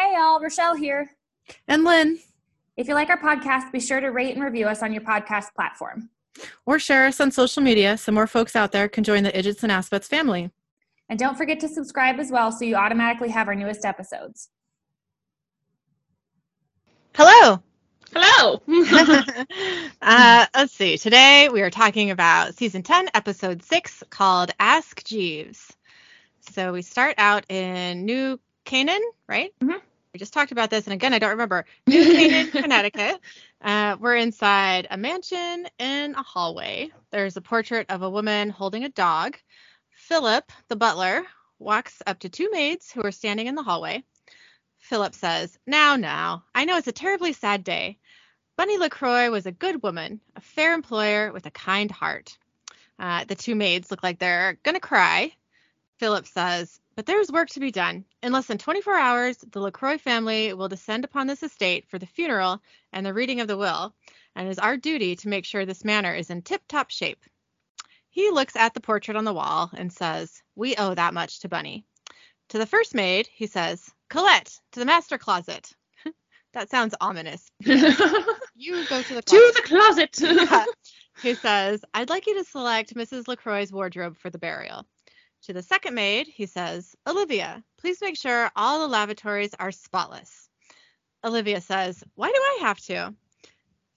Hey, y'all, Rochelle here. And Lynn. If you like our podcast, be sure to rate and review us on your podcast platform. Or share us on social media so more folks out there can join the Idgits and Aspets family. And don't forget to subscribe as well so you automatically have our newest episodes. Hello. Hello. uh, let's see. Today we are talking about season 10, episode 6, called Ask Jeeves. So we start out in New Canaan, right? Mhm. We just talked about this, and again, I don't remember. New Canaan, Connecticut. Uh, we're inside a mansion in a hallway. There's a portrait of a woman holding a dog. Philip, the butler, walks up to two maids who are standing in the hallway. Philip says, Now, now, I know it's a terribly sad day. Bunny LaCroix was a good woman, a fair employer with a kind heart. Uh, the two maids look like they're going to cry. Philip says, But there's work to be done. In less than 24 hours, the LaCroix family will descend upon this estate for the funeral and the reading of the will, and it is our duty to make sure this manor is in tip top shape. He looks at the portrait on the wall and says, We owe that much to Bunny. To the first maid, he says, Colette, to the master closet. that sounds ominous. You go to the to closet. the closet. Yeah. He says, I'd like you to select Mrs. LaCroix's wardrobe for the burial. To the second maid, he says, Olivia, please make sure all the lavatories are spotless. Olivia says, Why do I have to?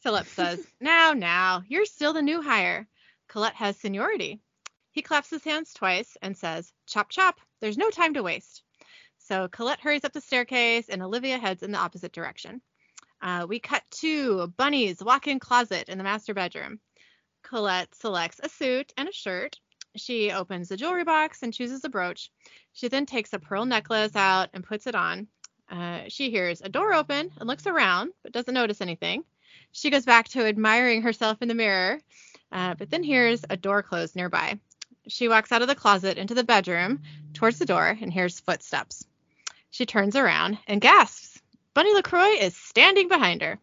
Philip says, Now, now, you're still the new hire. Colette has seniority. He claps his hands twice and says, Chop, chop, there's no time to waste. So Colette hurries up the staircase and Olivia heads in the opposite direction. Uh, we cut to Bunny's walk in closet in the master bedroom. Colette selects a suit and a shirt. She opens the jewelry box and chooses a brooch. She then takes a pearl necklace out and puts it on. Uh, she hears a door open and looks around, but doesn't notice anything. She goes back to admiring herself in the mirror, uh, but then hears a door close nearby. She walks out of the closet into the bedroom towards the door and hears footsteps. She turns around and gasps. Bunny LaCroix is standing behind her.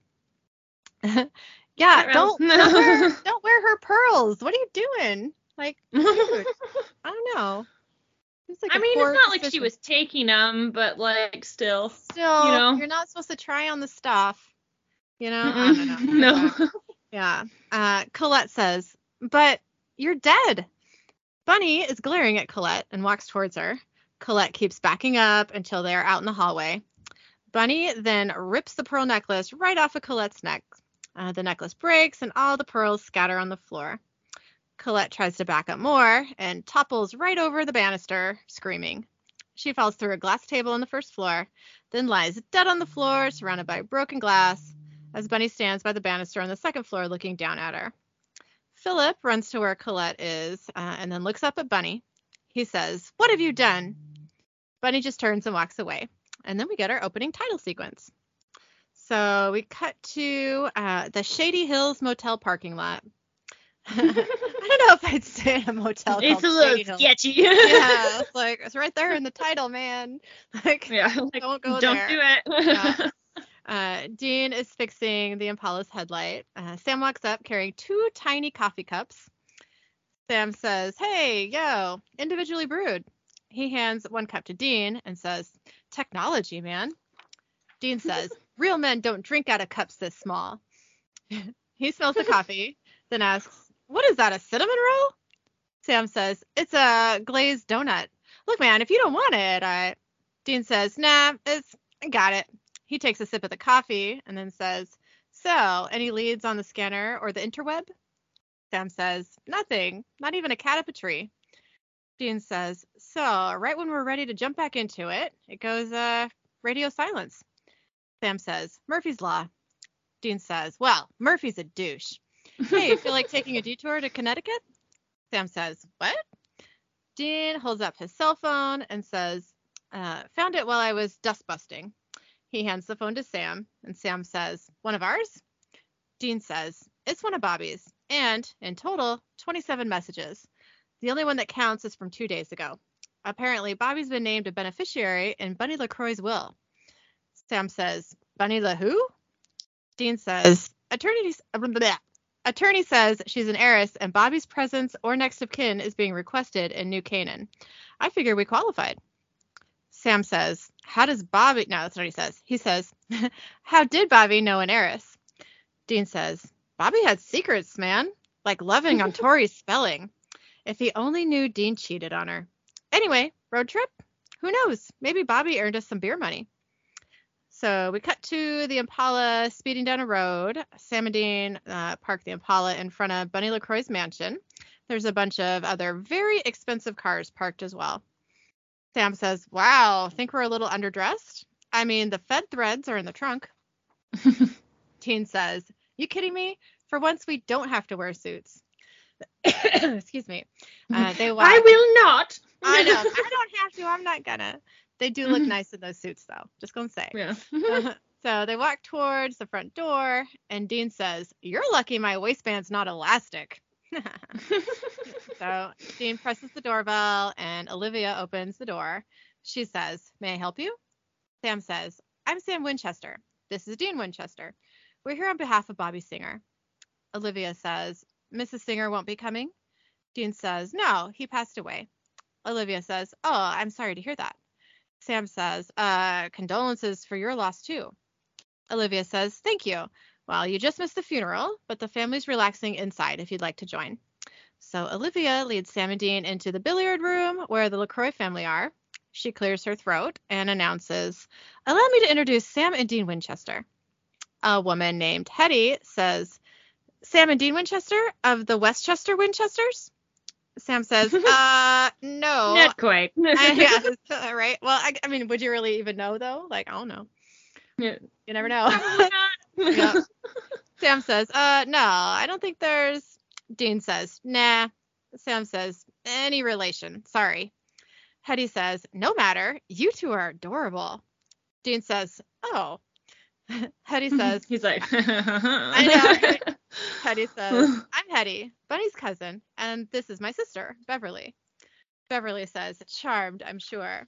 yeah, don't, don't, wear, don't wear her pearls. What are you doing? Like, dude, I don't know. It's like I mean, it's not like she was taking them, but like still. Still, you know. you're not supposed to try on the stuff. You know? Don't know. no. Yeah. Yeah. Uh, Colette says, but you're dead. Bunny is glaring at Colette and walks towards her. Colette keeps backing up until they are out in the hallway. Bunny then rips the pearl necklace right off of Colette's neck. Uh, the necklace breaks and all the pearls scatter on the floor. Colette tries to back up more and topples right over the banister, screaming. She falls through a glass table on the first floor, then lies dead on the floor, surrounded by broken glass, as Bunny stands by the banister on the second floor looking down at her. Philip runs to where Colette is uh, and then looks up at Bunny. He says, What have you done? Bunny just turns and walks away. And then we get our opening title sequence. So we cut to uh, the Shady Hills Motel parking lot. I don't know if I'd stay in a motel. It's a Shady little sketchy. Yeah, it's like it's right there in the title, man. Like, yeah. Like, don't go don't there. do it. Yeah. Uh, Dean is fixing the Impala's headlight. Uh, Sam walks up carrying two tiny coffee cups. Sam says, Hey, yo, individually brewed. He hands one cup to Dean and says, Technology, man. Dean says, Real men don't drink out of cups this small. he smells the coffee, then asks, What is that, a cinnamon roll? Sam says, It's a glazed donut. Look, man, if you don't want it, I. Dean says, Nah, it's, I got it. He takes a sip of the coffee and then says, So, any leads on the scanner or the interweb? Sam says, Nothing, not even a cat a tree. Dean says, So, right when we're ready to jump back into it, it goes, uh, radio silence. Sam says, Murphy's Law. Dean says, Well, Murphy's a douche. Hey, you feel like taking a detour to Connecticut? Sam says, What? Dean holds up his cell phone and says, uh, Found it while I was dust busting. He hands the phone to Sam, and Sam says, One of ours? Dean says, It's one of Bobby's, and in total, 27 messages. The only one that counts is from two days ago. Apparently, Bobby's been named a beneficiary in Bunny LaCroix's will. Sam says, Bunny La who? Dean says, Attorney, Attorney says she's an heiress and Bobby's presence or next of kin is being requested in New Canaan. I figure we qualified. Sam says, How does Bobby? No, that's not what he says. He says, How did Bobby know an heiress? Dean says, Bobby had secrets, man, like loving on Tori's Spelling. If he only knew Dean cheated on her. Anyway, road trip? Who knows? Maybe Bobby earned us some beer money. So we cut to the Impala speeding down a road. Sam and Dean uh, park the Impala in front of Bunny LaCroix's mansion. There's a bunch of other very expensive cars parked as well. Sam says, Wow, think we're a little underdressed? I mean, the Fed threads are in the trunk. Dean says, You kidding me? For once, we don't have to wear suits. Excuse me. Uh, they walk. I will not. I know. I don't have to. I'm not gonna. They do look mm-hmm. nice in those suits, though. Just gonna say. Yeah. Mm-hmm. so they walk towards the front door, and Dean says, "You're lucky my waistband's not elastic." so Dean presses the doorbell, and Olivia opens the door. She says, "May I help you?" Sam says, "I'm Sam Winchester. This is Dean Winchester. We're here on behalf of Bobby Singer." Olivia says, "Mrs. Singer won't be coming." Dean says, "No, he passed away." Olivia says, "Oh, I'm sorry to hear that." Sam says, uh, condolences for your loss too. Olivia says, thank you. Well, you just missed the funeral, but the family's relaxing inside if you'd like to join. So Olivia leads Sam and Dean into the billiard room where the LaCroix family are. She clears her throat and announces, allow me to introduce Sam and Dean Winchester. A woman named Hetty says, Sam and Dean Winchester of the Westchester Winchesters? Sam says, uh, no. Not quite. I, yeah, right. Well, I, I mean, would you really even know though? Like, I don't know. Yeah. You never know. Not. Sam says, uh, no, I don't think there's. Dean says, nah. Sam says, any relation. Sorry. Hetty says, no matter. You two are adorable. Dean says, oh. Hetty says, He's like, I know. Hetty says, I'm Hetty, Bunny's cousin, and this is my sister, Beverly. Beverly says, charmed, I'm sure.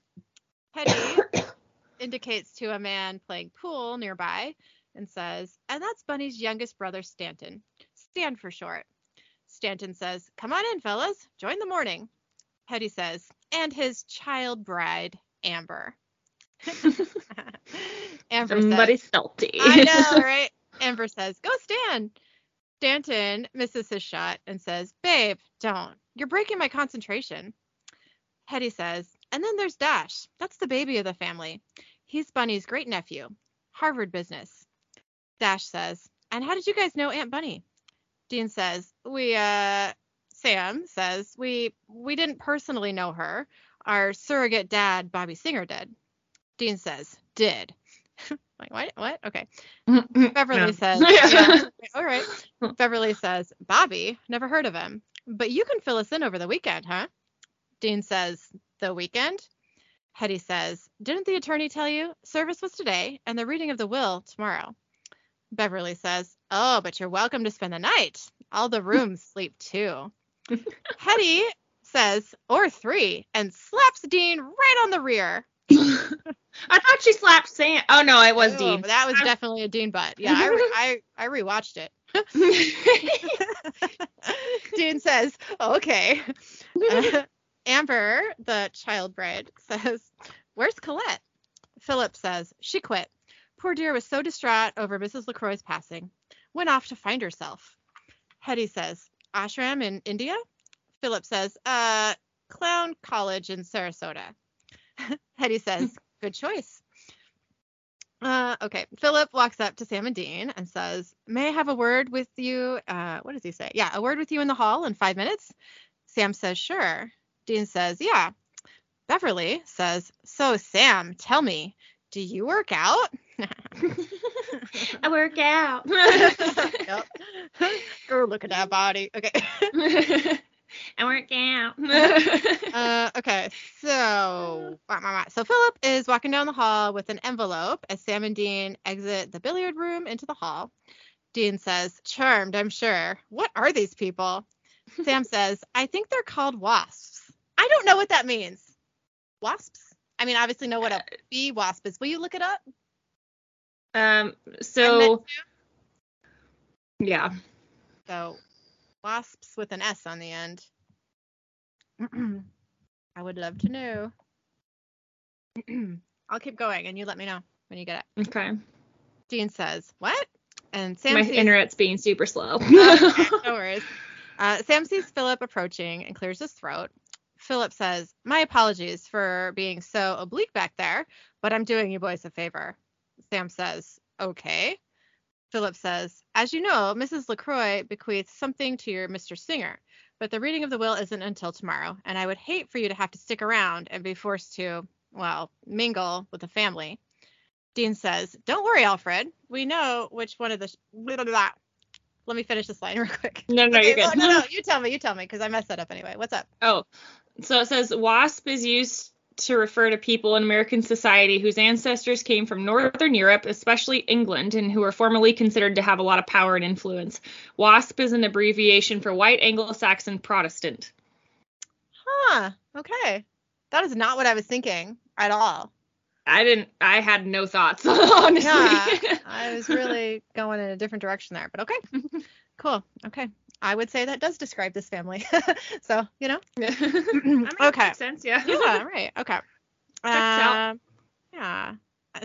Hetty indicates to a man playing pool nearby and says, and that's Bunny's youngest brother, Stanton. Stan for short. Stanton says, come on in, fellas, join the morning. Hetty says, and his child bride, Amber. Amber says, Somebody's salty. I know, right? Amber says, Go Stan. Stanton misses his shot and says, Babe, don't. You're breaking my concentration. Hetty says, And then there's Dash. That's the baby of the family. He's Bunny's great nephew. Harvard business. Dash says, And how did you guys know Aunt Bunny? Dean says, We, uh, Sam says, We, we didn't personally know her. Our surrogate dad, Bobby Singer, did. Dean says, Did. like, what? What? Okay. Beverly says, yeah, all right. Beverly says, Bobby, never heard of him, but you can fill us in over the weekend, huh? Dean says, the weekend? Hetty says, didn't the attorney tell you? Service was today and the reading of the will tomorrow. Beverly says, oh, but you're welcome to spend the night. All the rooms sleep too. Hetty says, or three, and slaps Dean right on the rear. I thought she slapped Sam. Oh no, it was Oh, Dean. That was I- definitely a Dean butt. Yeah, I, re- I, I rewatched it. Dean says, okay. Uh, Amber, the child bride, says, where's Colette? Philip says, she quit. Poor dear was so distraught over Mrs. LaCroix's passing. Went off to find herself. Hetty says, ashram in India? Philip says, uh, Clown College in Sarasota. Hetty says, good choice. Uh, okay. Philip walks up to Sam and Dean and says, May I have a word with you? Uh, what does he say? Yeah, a word with you in the hall in five minutes. Sam says, Sure. Dean says, Yeah. Beverly says, So, Sam, tell me, do you work out? I work out. yep. Girl, look at that body. Okay. I work out. Uh, okay, so so Philip is walking down the hall with an envelope as Sam and Dean exit the billiard room into the hall. Dean says, "Charmed, I'm sure. What are these people?" Sam says, "I think they're called wasps. I don't know what that means. Wasps? I mean, obviously know what a bee wasp is. Will you look it up? um. So yeah. So wasps with an S on the end. I would love to know. I'll keep going and you let me know when you get it. Okay. Dean says, What? And Sam My sees internet's being super slow. Okay, no worries. Uh, Sam sees Philip approaching and clears his throat. Philip says, My apologies for being so oblique back there, but I'm doing you boys a favor. Sam says, Okay. Philip says, As you know, Mrs. LaCroix bequeaths something to your Mr. Singer, but the reading of the will isn't until tomorrow, and I would hate for you to have to stick around and be forced to, well, mingle with the family. Dean says, Don't worry, Alfred. We know which one of the. Sh- blah, blah, blah. Let me finish this line real quick. no, no, you're Okay, good. Oh, no, no, you tell me. You tell me because I messed that up anyway. What's up? Oh, so it says WASP is used to refer to people in American society whose ancestors came from Northern Europe, especially England, and who were formerly considered to have a lot of power and influence. WASP is an abbreviation for White Anglo-Saxon Protestant. Huh. Okay. That is not what I was thinking at all. I didn't. I had no thoughts, honestly. Yeah. I was really going in a different direction there, but okay. Cool. Okay. I would say that does describe this family. so, you know. I mean, Okay. Makes sense. Yeah. Yeah, right. Okay. Um, yeah.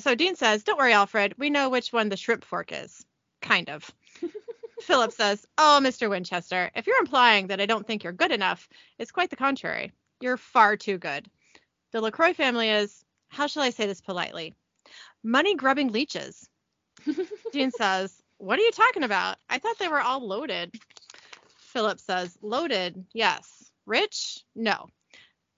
So Dean says, Don't worry, Alfred. We know which one the shrimp fork is. Kind of. Philip says, Oh, Mr. Winchester, if you're implying that I don't think you're good enough, it's quite the contrary. You're far too good. The LaCroix family is, how shall I say this politely? Money grubbing leeches. Dean says, What are you talking about? I thought they were all loaded. Philip says, Loaded, yes. Rich? No.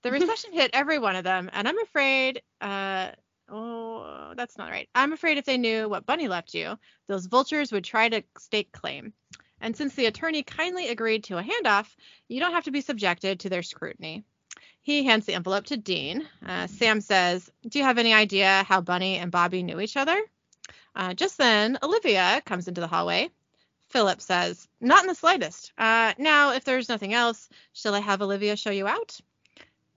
The recession hit every one of them, and I'm afraid, uh, oh, that's not right. I'm afraid if they knew what Bunny left you, those vultures would try to stake claim. And since the attorney kindly agreed to a handoff, you don't have to be subjected to their scrutiny. He hands the envelope to Dean. Uh, Sam says, Do you have any idea how Bunny and Bobby knew each other? Uh, just then, Olivia comes into the hallway. Philip says, Not in the slightest. Uh, now, if there's nothing else, shall I have Olivia show you out?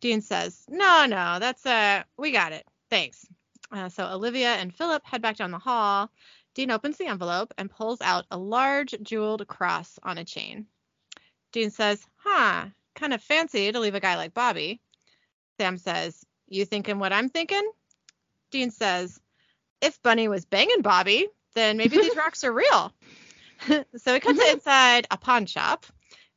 Dean says, No, no, that's, uh, we got it. Thanks. Uh, so Olivia and Philip head back down the hall. Dean opens the envelope and pulls out a large jeweled cross on a chain. Dean says, Huh, kind of fancy to leave a guy like Bobby. Sam says, You thinking what I'm thinking? Dean says, If Bunny was banging Bobby, then maybe these rocks are real. so we cut to inside a pawn shop.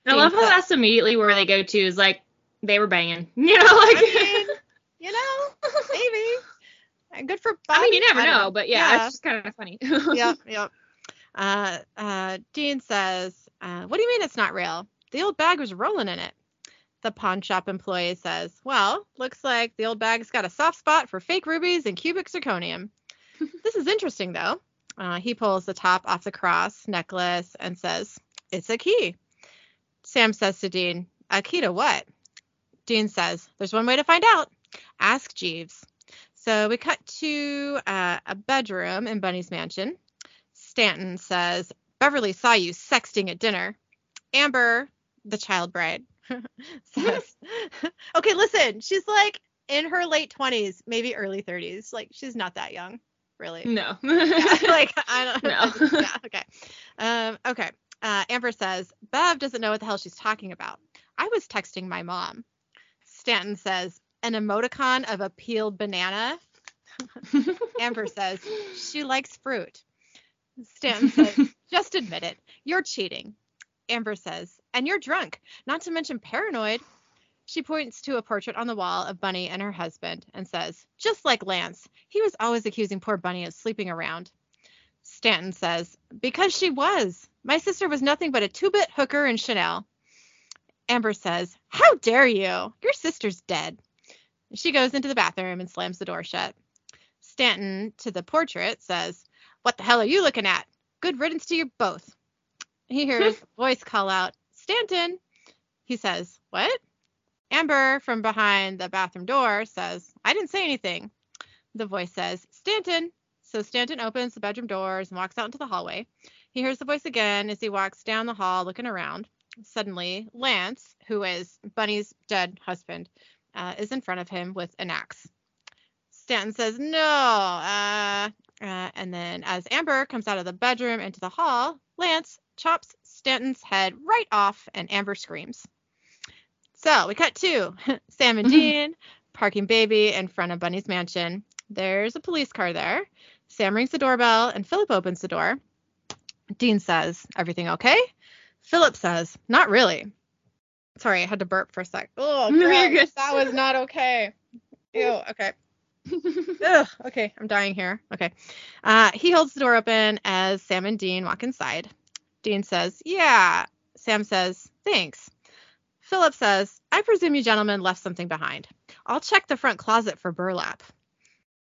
I love how that's immediately where they go to is like they were banging. You know, like I mean, you know, maybe. Good for Bobby. I mean, you never don't know, but yeah, it's just kind of funny. yep, yep. Uh, uh, Dean says, uh, "What do you mean it's not real? The old bag was rolling in it." The pawn shop employee says, "Well, looks like the old bag's got a soft spot for fake rubies and cubic zirconium. this is interesting, though." Uh, he pulls the top off the cross necklace and says, "It's a key." Sam says to Dean, "A key to what?" Dean says, "There's one way to find out. Ask Jeeves." So we cut to uh, a bedroom in Bunny's mansion. Stanton says, Beverly saw you sexting at dinner. Amber, the child bride, says, Okay, listen, she's like in her late 20s, maybe early 30s. Like, she's not that young, really. no. Like, I don't just- yeah, okay. Um, okay. Uh, Amber says, Bev doesn't know what the hell she's talking about. I was texting my mom. Stanton says, an emoticon of a peeled banana. Amber says, she likes fruit. Stanton says, just admit it. You're cheating. Amber says, and you're drunk, not to mention paranoid. She points to a portrait on the wall of Bunny and her husband and says, just like Lance, he was always accusing poor Bunny of sleeping around. Stanton says, because she was. My sister was nothing but a two bit hooker in Chanel. Amber says, how dare you? Your sister's dead. She goes into the bathroom and slams the door shut. Stanton, to the portrait, says, What the hell are you looking at? Good riddance to you both. He hears a voice call out, Stanton. He says, What? Amber, from behind the bathroom door, says, I didn't say anything. The voice says, Stanton. So Stanton opens the bedroom doors and walks out into the hallway. He hears the voice again as he walks down the hall looking around. Suddenly, Lance, who is Bunny's dead husband, uh, is in front of him with an axe. Stanton says, No. Uh, uh, and then, as Amber comes out of the bedroom into the hall, Lance chops Stanton's head right off, and Amber screams. So we cut to Sam and Dean parking baby in front of Bunny's mansion. There's a police car there. Sam rings the doorbell and Philip opens the door. Dean says, Everything okay? Philip says, Not really. Sorry, I had to burp for a sec. Oh, gross. that was not okay. Ew, okay. Ugh, okay, I'm dying here. Okay. Uh, he holds the door open as Sam and Dean walk inside. Dean says, Yeah. Sam says, Thanks. Philip says, I presume you gentlemen left something behind. I'll check the front closet for burlap.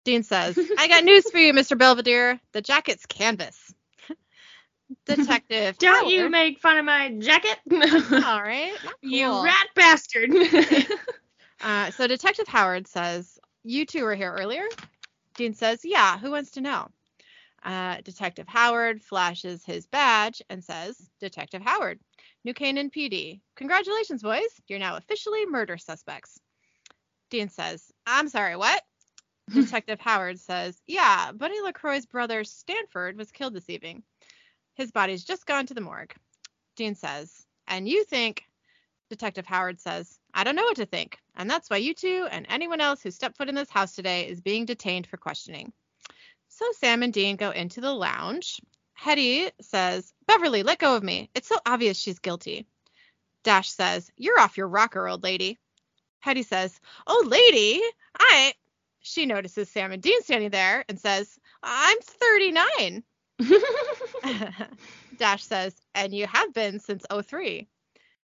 Dean says, I got news for you, Mr. Belvedere. The jacket's canvas. Detective. Don't you make fun of my jacket? All right. not you rat bastard. Uh, so Detective Howard says, You two were here earlier? Dean says, Yeah, who wants to know? Uh, Detective Howard flashes his badge and says, Detective Howard, New Canaan PD. Congratulations, boys. You're now officially murder suspects. Dean says, I'm sorry, what? Detective Howard says, Yeah, Buddy LaCroix's brother Stanford was killed this evening. His body's just gone to the morgue. Dean says, And you think Detective Howard says, I don't know what to think, and that's why you two and anyone else who stepped foot in this house today is being detained for questioning. So Sam and Dean go into the lounge. Hetty says, Beverly, let go of me. It's so obvious she's guilty. Dash says, You're off your rocker, old lady. Hetty says, Oh, lady, I. She notices Sam and Dean standing there and says, I'm 39. Dash says, and you have been since 03.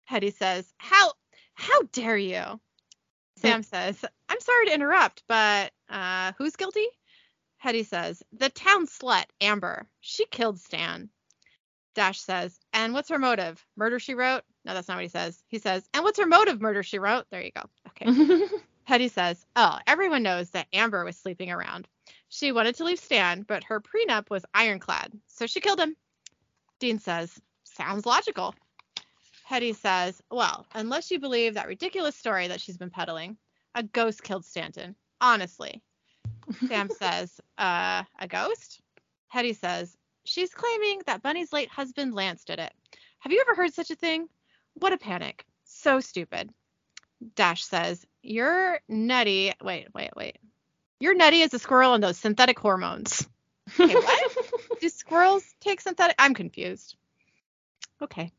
Hetty says, how how dare you? Sam says, I'm sorry to interrupt, but uh, who's guilty? Hetty says, the town slut, Amber. She killed Stan. Dash says, and what's her motive? Murder she wrote? No, that's not what he says. He says, and what's her motive? Murder she wrote? There you go. Okay. Hetty says, Oh, everyone knows that Amber was sleeping around. She wanted to leave Stan, but her prenup was ironclad, so she killed him. Dean says, Sounds logical. Hetty says, Well, unless you believe that ridiculous story that she's been peddling, a ghost killed Stanton. Honestly. Sam says, Uh, a ghost? Hetty says, She's claiming that Bunny's late husband Lance did it. Have you ever heard such a thing? What a panic. So stupid. Dash says, You're nutty. Wait, wait, wait. You're nutty as a squirrel on those synthetic hormones. Okay, what? Do squirrels take synthetic? I'm confused. Okay.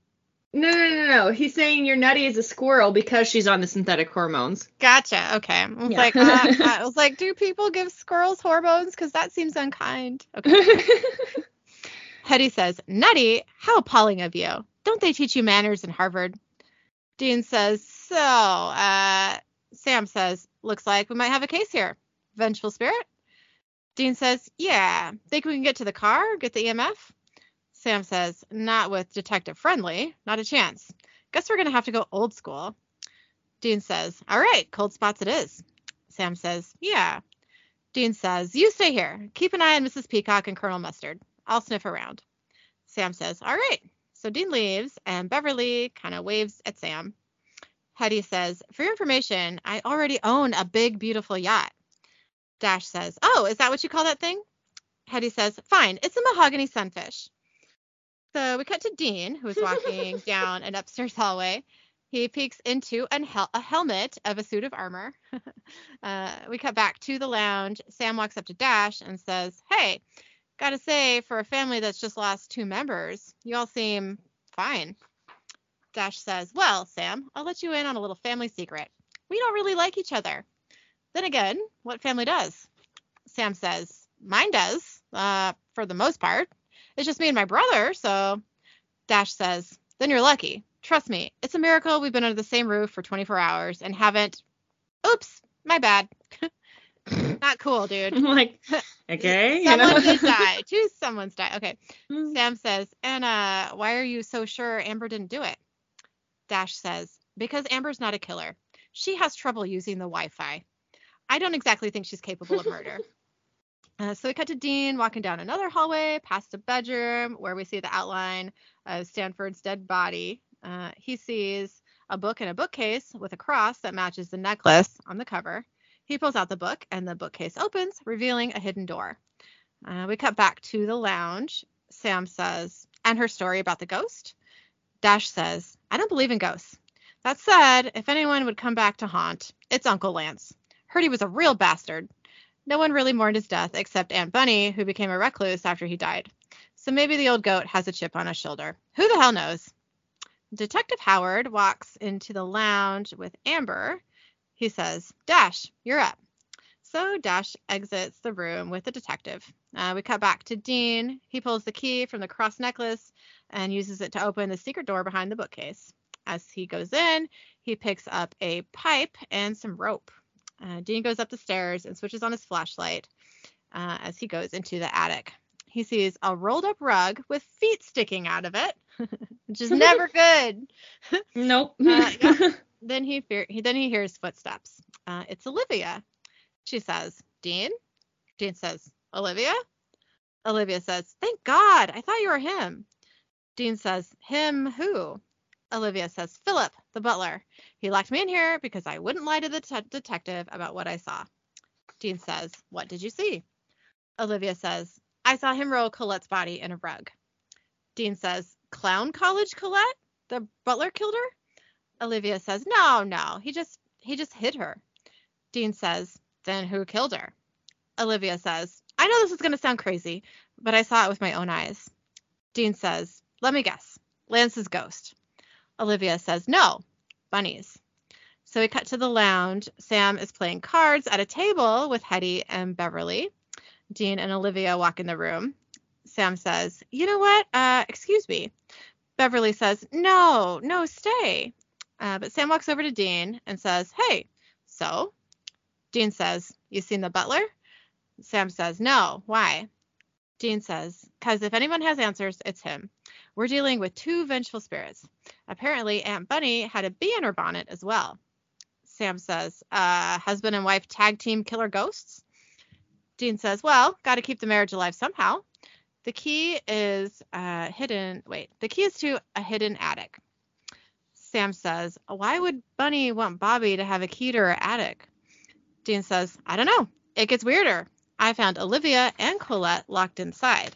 No, no, no, no. He's saying you're nutty as a squirrel because she's on the synthetic hormones. Gotcha. Okay. I was Yeah. like, uh, I was like, do people give squirrels hormones? Because that seems unkind. Okay. Hetty says, Nutty, how appalling of you. Don't they teach you manners in Harvard? Dean says, So, uh, Sam says, Looks like we might have a case here. Vengeful spirit? Dean says, Yeah. Think we can get to the car, get the EMF? Sam says, Not with Detective Friendly. Not a chance. Guess we're going to have to go old school. Dean says, All right, cold spots it is. Sam says, Yeah. Dean says, You stay here. Keep an eye on Mrs. Peacock and Colonel Mustard. I'll sniff around. Sam says, All right. So Dean leaves, and Beverly kind of waves at Sam. Hetty says, For your information, I already own a big, beautiful yacht. Dash says, Oh, is that what you call that thing? Hetty says, Fine, it's a mahogany sunfish. So we cut to Dean, who is walking down an upstairs hallway. He peeks into an hel- a helmet of a suit of armor. uh, we cut back to the lounge. Sam walks up to Dash and says, Hey, gotta say, for a family that's just lost two members, you all seem fine. Dash says, Well, Sam, I'll let you in on a little family secret. We don't really like each other. Then again, what family does? Sam says, Mine does, uh, for the most part. It's just me and my brother, so. Dash says, Then you're lucky. Trust me, it's a miracle we've been under the same roof for 24 hours and haven't. Oops, my bad. Not cool, dude. I'm like, okay. you Someone know? did die. Two someone's die. Okay. Mm. Sam says, Anna, why are you so sure Amber didn't do it? Dash says, because Amber's not a killer. She has trouble using the Wi Fi. I don't exactly think she's capable of murder. Uh, so we cut to Dean walking down another hallway past a bedroom where we see the outline of Stanford's dead body. Uh, he sees a book in a bookcase with a cross that matches the necklace on the cover. He pulls out the book and the bookcase opens, revealing a hidden door. Uh, we cut back to the lounge. Sam says, and her story about the ghost. Dash says, I don't believe in ghosts. That said, if anyone would come back to haunt, it's Uncle Lance. Heard he was a real bastard. No one really mourned his death except Aunt Bunny, who became a recluse after he died. So maybe the old goat has a chip on his shoulder. Who the hell knows? Detective Howard walks into the lounge with Amber. He says, Dash, you're up. So Dash exits the room with the detective. Uh, we cut back to Dean. He pulls the key from the cross necklace and uses it to open the secret door behind the bookcase. As he goes in, he picks up a pipe and some rope. Uh, Dean goes up the stairs and switches on his flashlight uh, as he goes into the attic. He sees a rolled up rug with feet sticking out of it, which is never good. Nope. Uh, yeah. Then he, fear- he then he hears footsteps. Uh, it's Olivia. She says, "Dean." Dean says, "Olivia." Olivia says, "Thank God! I thought you were him." Dean says, "Him who?" Olivia says, "Philip, the butler. He locked me in here because I wouldn't lie to the te- detective about what I saw." Dean says, "What did you see?" Olivia says, "I saw him roll Colette's body in a rug." Dean says, "Clown College Colette? The butler killed her?" Olivia says, "No, no. He just he just hit her." Dean says, "Then who killed her?" Olivia says, "I know this is to sound crazy, but I saw it with my own eyes." Dean says, "Let me guess. Lance's ghost." Olivia says, "No, Bunny's." So we cut to the lounge. Sam is playing cards at a table with Hetty and Beverly. Dean and Olivia walk in the room. Sam says, "You know what? Uh, excuse me." Beverly says, "No, no, stay." Uh, but Sam walks over to Dean and says, "Hey, so?" Dean says, "You seen the butler?" Sam says, "No. Why?" Dean says, "Cause if anyone has answers, it's him. We're dealing with two vengeful spirits. Apparently, Aunt Bunny had a bee in her bonnet as well." Sam says, uh, "Husband and wife tag team killer ghosts." Dean says, "Well, got to keep the marriage alive somehow. The key is uh, hidden. Wait, the key is to a hidden attic." Sam says, Why would Bunny want Bobby to have a key to her attic? Dean says, I don't know. It gets weirder. I found Olivia and Colette locked inside.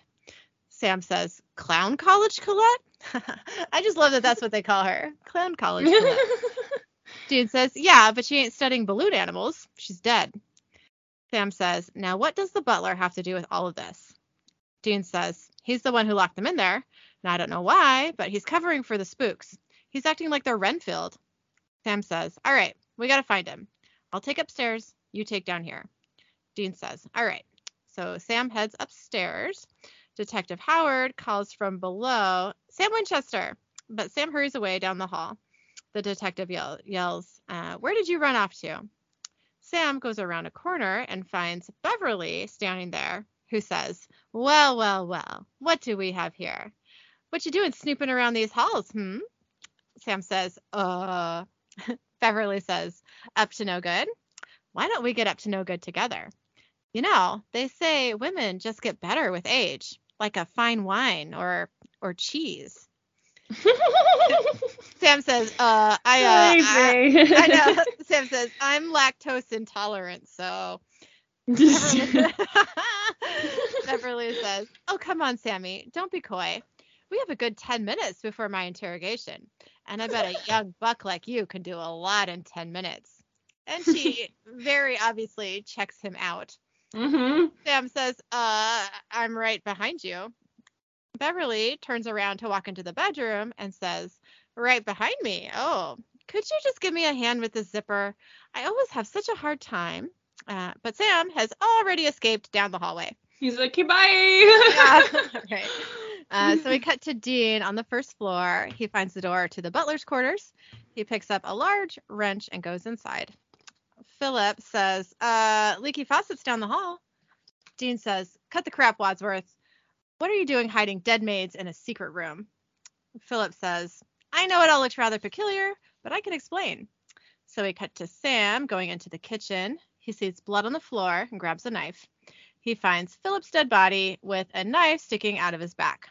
Sam says, Clown College Colette? I just love that that's what they call her. Clown College Colette. Dean says, Yeah, but she ain't studying balloon animals. She's dead. Sam says, Now what does the butler have to do with all of this? Dean says, He's the one who locked them in there. And I don't know why, but he's covering for the spooks. He's acting like they're Renfield. Sam says, All right, we got to find him. I'll take upstairs. You take down here. Dean says, All right. So Sam heads upstairs. Detective Howard calls from below, Sam Winchester. But Sam hurries away down the hall. The detective yell, yells, uh, Where did you run off to? Sam goes around a corner and finds Beverly standing there, who says, Well, well, well, what do we have here? What you doing snooping around these halls, hmm? Sam says, uh, Beverly says, up to no good. Why don't we get up to no good together? You know, they say women just get better with age, like a fine wine or or cheese. Sam says, uh, I, uh, I, I know. Sam says, I'm lactose intolerant, so. Beverly, Beverly says, Oh, come on, Sammy. Don't be coy. We have a good 10 minutes before my interrogation. And I bet a young buck like you can do a lot in 10 minutes. And she very obviously checks him out. Hmm Sam says, Uh, I'm right behind you. Beverly turns around to walk into the bedroom and says, Right behind me. Oh, could you just give me a hand with the zipper? I always have such a hard time. Uh, but Sam has already escaped down the hallway. He's like, okay, bye. Yeah. right. Uh, so we cut to Dean on the first floor. He finds the door to the butler's quarters. He picks up a large wrench and goes inside. Philip says, uh, leaky faucets down the hall. Dean says, cut the crap, Wadsworth. What are you doing hiding dead maids in a secret room? Philip says, I know it all looks rather peculiar, but I can explain. So we cut to Sam going into the kitchen. He sees blood on the floor and grabs a knife. He finds Philip's dead body with a knife sticking out of his back.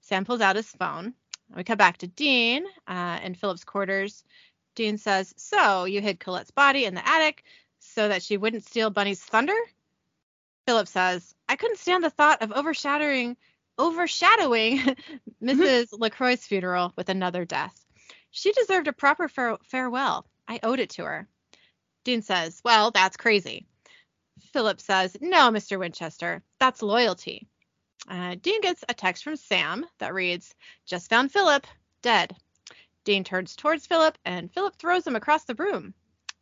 Sam pulls out his phone. We cut back to Dean uh, in Philip's quarters. Dean says, So you hid Colette's body in the attic so that she wouldn't steal Bunny's thunder? Philip says, I couldn't stand the thought of overshadowing overshadowing Mrs. LaCroix's funeral with another death. She deserved a proper fare- farewell. I owed it to her. Dean says, Well, that's crazy. Philip says, No, Mr. Winchester, that's loyalty. Uh, Dean gets a text from Sam that reads, Just found Philip, dead. Dean turns towards Philip, and Philip throws him across the room.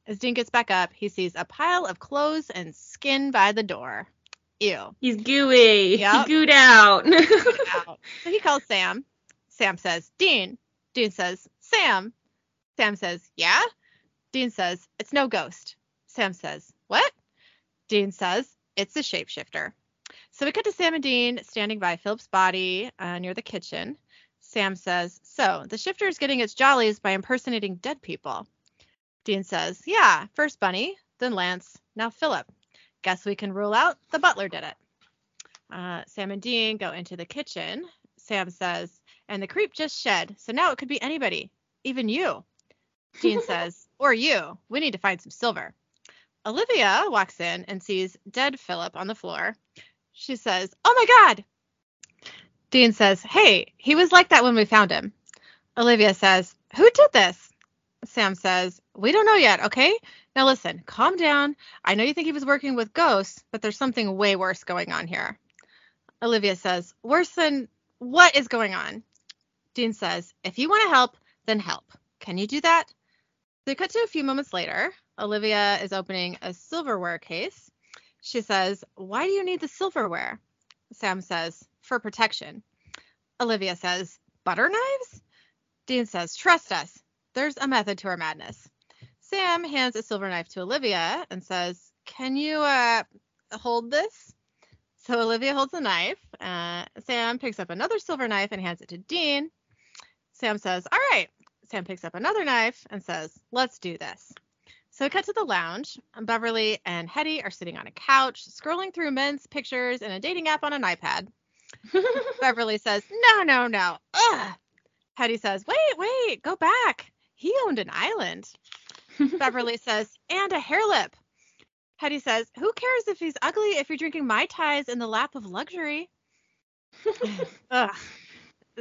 As Dean gets back up, he sees a pile of clothes and skin by the door. Ew. He's gooey. Yep. He gooed out. out. So he calls Sam. Sam says, Dean. Dean says, Sam. Sam says, Yeah? Dean says, It's no ghost. Sam says, What? Dean says, It's a shapeshifter. So we cut to Sam and Dean standing by Philip's body uh, near the kitchen. Sam says, So the shifter is getting its jollies by impersonating dead people. Dean says, Yeah, first Bunny, then Lance, now Philip. Guess we can rule out the butler did it. Uh, Sam and Dean go into the kitchen. Sam says, and the creep just shed, so now it could be anybody, even you. Dean says, or you. We need to find some silver. Olivia walks in and sees dead Philip on the floor. She says, Oh my God. Dean says, Hey, he was like that when we found him. Olivia says, Who did this? Sam says, We don't know yet, okay? Now listen, calm down. I know you think he was working with ghosts, but there's something way worse going on here. Olivia says, Worse than what is going on? Dean says, If you want to help, then help. Can you do that? They cut to a few moments later. Olivia is opening a silverware case. She says, Why do you need the silverware? Sam says, For protection. Olivia says, Butter knives? Dean says, Trust us. There's a method to our madness. Sam hands a silver knife to Olivia and says, Can you uh, hold this? So Olivia holds the knife. Uh, Sam picks up another silver knife and hands it to Dean. Sam says, All right. Sam picks up another knife and says, Let's do this. So we cut to the lounge. Um, Beverly and Hetty are sitting on a couch, scrolling through men's pictures in a dating app on an iPad. Beverly says, No, no, no. Ugh. Hetty says, Wait, wait, go back. He owned an island. Beverly says, And a hair lip. Hetty says, Who cares if he's ugly if you're drinking Mai Tais in the lap of luxury? Ugh.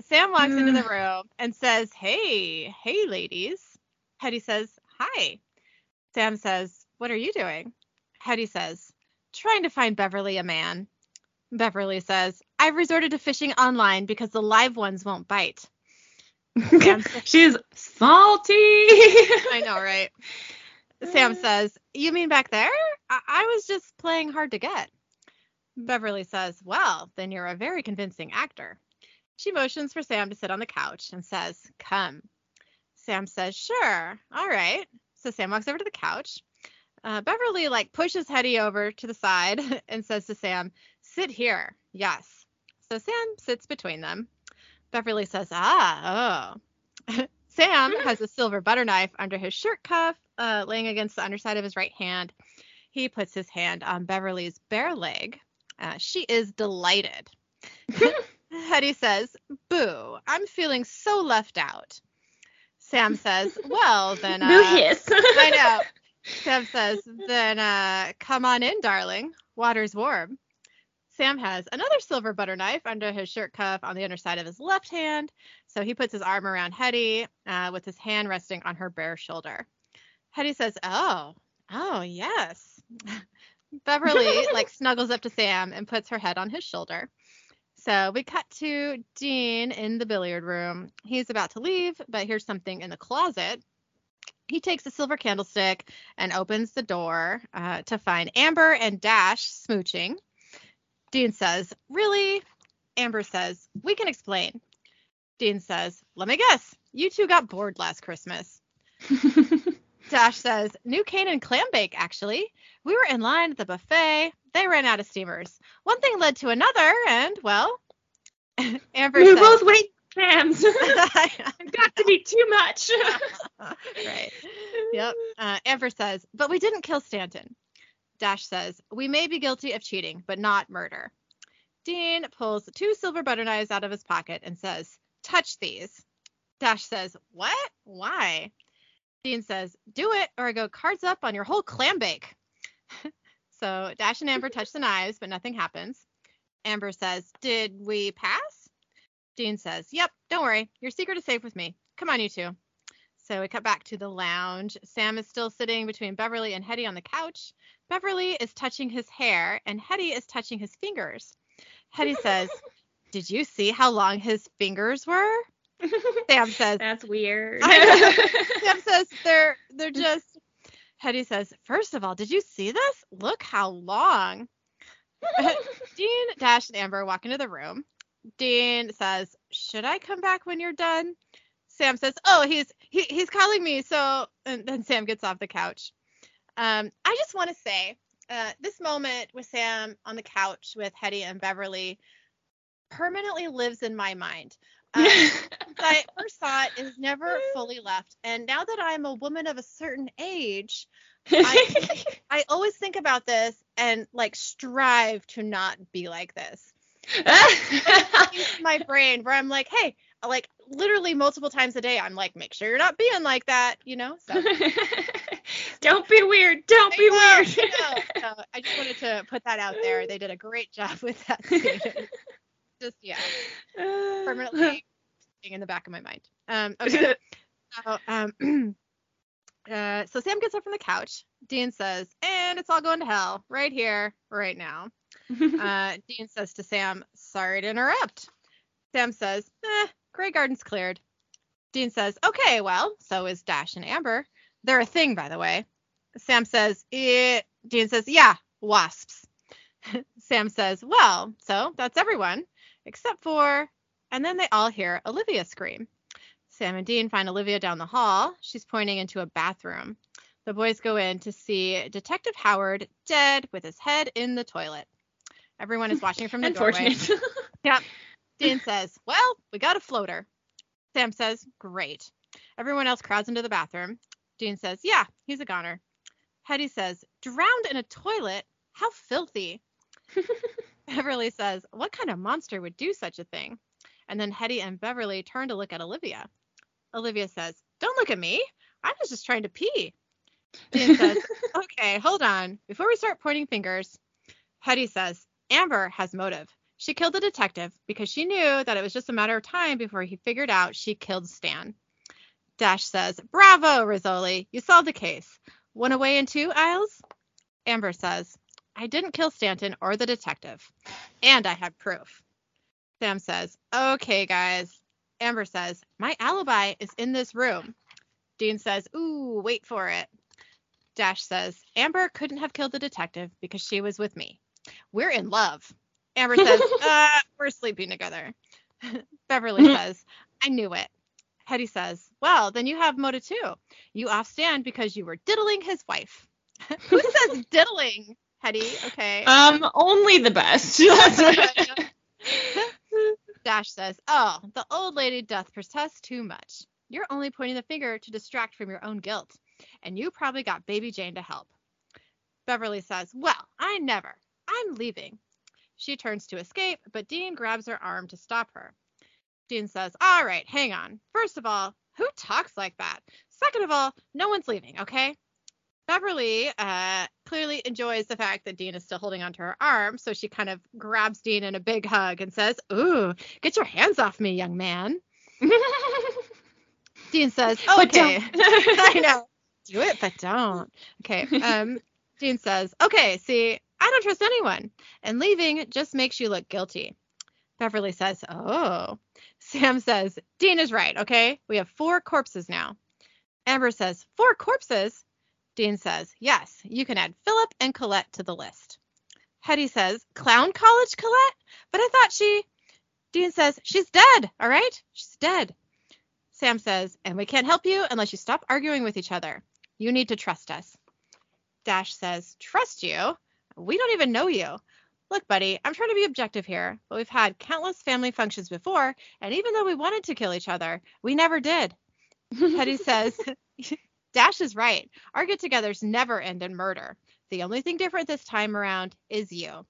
Sam walks into the mm. room and says, Hey, hey, ladies. Hetty says, Hi. Sam says, What are you doing? Hetty says, Trying to find Beverly a man. Beverly says, I've resorted to fishing online because the live ones won't bite. She's salty. I know, right? Sam says, You mean back there? I-, I was just playing hard to get. Beverly says, Well, then you're a very convincing actor. She motions for Sam to sit on the couch and says, Come. Sam says, Sure. All right. So Sam walks over to the couch. Uh, Beverly like pushes Hetty over to the side and says to Sam, Sit here. Yes. So Sam sits between them. Beverly says, Ah, oh. Sam has a silver butter knife under his shirt cuff, uh, laying against the underside of his right hand. He puts his hand on Beverly's bare leg. Uh, she is delighted. Hetty says, Boo, I'm feeling so left out. Sam says, Well, then. Uh, Boo hiss. I know. Sam says, Then uh, come on in, darling. Water's warm. Sam has another silver butter knife under his shirt cuff on the underside of his left hand. So he puts his arm around Hetty uh, with his hand resting on her bare shoulder. Hetty says, Oh, oh, yes. Beverly like snuggles up to Sam and puts her head on his shoulder. So we cut to Dean in the billiard room. He's about to leave, but here's something in the closet. He takes a silver candlestick and opens the door uh, to find Amber and Dash smooching. Dean says, Really? Amber says, We can explain. Dean says, Let me guess. You two got bored last Christmas. Dash says, New Canaan clam bake, actually. We were in line at the buffet. They ran out of steamers. One thing led to another, and, well, Amber says we both wait clams. Got to be too much. right. Yep. Uh, Amber says, but we didn't kill Stanton. Dash says, we may be guilty of cheating, but not murder. Dean pulls two silver butter knives out of his pocket and says, touch these. Dash says, what? Why? Dean says, do it or I go cards up on your whole clam bake. So Dash and Amber touch the knives, but nothing happens. Amber says, did we pass? Dean says, yep, don't worry. Your secret is safe with me. Come on, you two. So we cut back to the lounge. Sam is still sitting between Beverly and Hetty on the couch. Beverly is touching his hair, and Hetty is touching his fingers. Hetty says, Did you see how long his fingers were? Sam says, That's weird. Sam says they're they're just Hetty says, First of all, did you see this? Look how long. Dean, Dash, and Amber walk into the room. Dean says, Should I come back when you're done? Sam says, Oh, he's he, he's calling me. So and then Sam gets off the couch. Um, I just want to say, uh, this moment with Sam on the couch with Hetty and Beverly permanently lives in my mind. Um, I first thought is never fully left. And now that I'm a woman of a certain age, I, I always think about this and like strive to not be like this. My brain where I'm like, hey, like literally multiple times a day, I'm like, make sure you're not being like that, you know? So Don't be weird. Don't be know, weird. I I just wanted to put that out there. They did a great job with that. Just yeah, permanently being in the back of my mind. Um, okay. So, um, uh, so Sam gets up from the couch. Dean says, and it's all going to hell right here, right now. Uh, Dean says to Sam, sorry to interrupt. Sam says, eh, Grey Garden's cleared. Dean says, okay, well, so is Dash and Amber. They're a thing, by the way. Sam says, "It." Dean says, yeah, wasps. Sam says, well, so that's everyone, except for, and then they all hear Olivia scream. Sam and Dean find Olivia down the hall. She's pointing into a bathroom. The boys go in to see Detective Howard dead with his head in the toilet. Everyone is watching from the doorway. Unfortunate. Dean says, Well, we got a floater. Sam says, Great. Everyone else crowds into the bathroom. Dean says, Yeah, he's a goner. Hetty says, Drowned in a toilet? How filthy. Beverly says, What kind of monster would do such a thing? And then Hetty and Beverly turn to look at Olivia. Olivia says, Don't look at me. I was just trying to pee. Dean says, Okay, hold on. Before we start pointing fingers, Hetty says, Amber has motive. She killed the detective because she knew that it was just a matter of time before he figured out she killed Stan. Dash says, Bravo, Rizzoli. You solved the case. One away in two, Isles? Amber says, I didn't kill Stanton or the detective. And I have proof. Sam says, Okay, guys. Amber says, My alibi is in this room. Dean says, Ooh, wait for it. Dash says, Amber couldn't have killed the detective because she was with me. We're in love. Amber says, uh, we're sleeping together. Beverly says, I knew it. Hetty says, Well, then you have motive too. You off stand because you were diddling his wife. Who says diddling, Hetty? Okay. um, only the best. Dash says, Oh, the old lady doth protest too much. You're only pointing the finger to distract from your own guilt, and you probably got Baby Jane to help. Beverly says, Well, I never. I'm leaving. She turns to escape, but Dean grabs her arm to stop her. Dean says, All right, hang on. First of all, who talks like that? Second of all, no one's leaving, okay? Beverly uh, clearly enjoys the fact that Dean is still holding onto her arm, so she kind of grabs Dean in a big hug and says, Ooh, get your hands off me, young man. Dean says, But Okay. I know. Do it, but don't. Okay. Um, Dean says, Okay, see, I don't trust anyone, and leaving just makes you look guilty. Beverly says, Oh. Sam says, Dean is right, okay? We have four corpses now. Amber says, Four corpses? Dean says, Yes, you can add Philip and Colette to the list. Hetty says, Clown College Colette? But I thought she. Dean says, She's dead, all right? She's dead. Sam says, And we can't help you unless you stop arguing with each other. You need to trust us. Dash says, Trust you? We don't even know you. Look, buddy, I'm trying to be objective here, but we've had countless family functions before, and even though we wanted to kill each other, we never did. Hetty says, Dash is right. Our get togethers never end in murder. The only thing different this time around is you.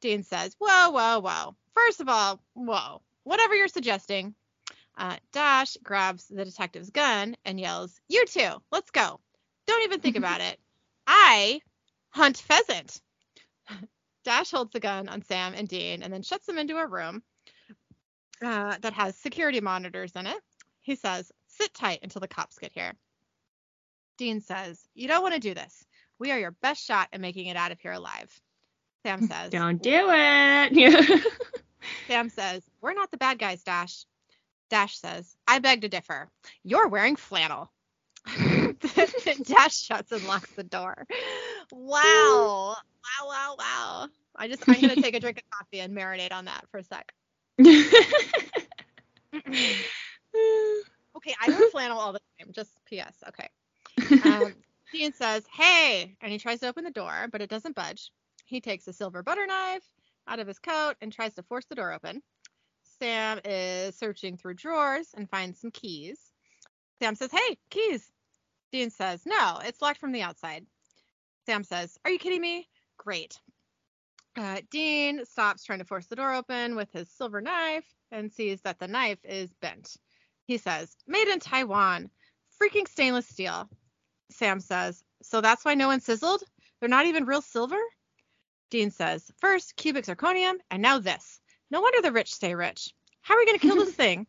Dean says, Whoa, whoa, whoa. First of all, whoa. Whatever you're suggesting. Uh, Dash grabs the detective's gun and yells, You two, let's go. Don't even think about it. I hunt pheasant. Dash holds the gun on Sam and Dean and then shuts them into a room uh, that has security monitors in it. He says, Sit tight until the cops get here. Dean says, You don't want to do this. We are your best shot at making it out of here alive. Sam says, Don't do it. Sam says, We're not the bad guys, Dash. Dash says, I beg to differ. You're wearing flannel. Dash shuts and locks the door. Wow. Wow, wow, wow. I just I'm gonna take a drink of coffee and marinate on that for a sec. okay, I wear flannel all the time. Just PS. Okay. Um, Dean says, "Hey," and he tries to open the door, but it doesn't budge. He takes a silver butter knife out of his coat and tries to force the door open. Sam is searching through drawers and finds some keys. Sam says, "Hey, keys." Dean says, "No, it's locked from the outside." Sam says, "Are you kidding me?" Great. Uh, Dean stops trying to force the door open with his silver knife and sees that the knife is bent. He says, Made in Taiwan. Freaking stainless steel. Sam says, So that's why no one sizzled? They're not even real silver? Dean says, First, cubic zirconium, and now this. No wonder the rich stay rich. How are we going to kill this thing?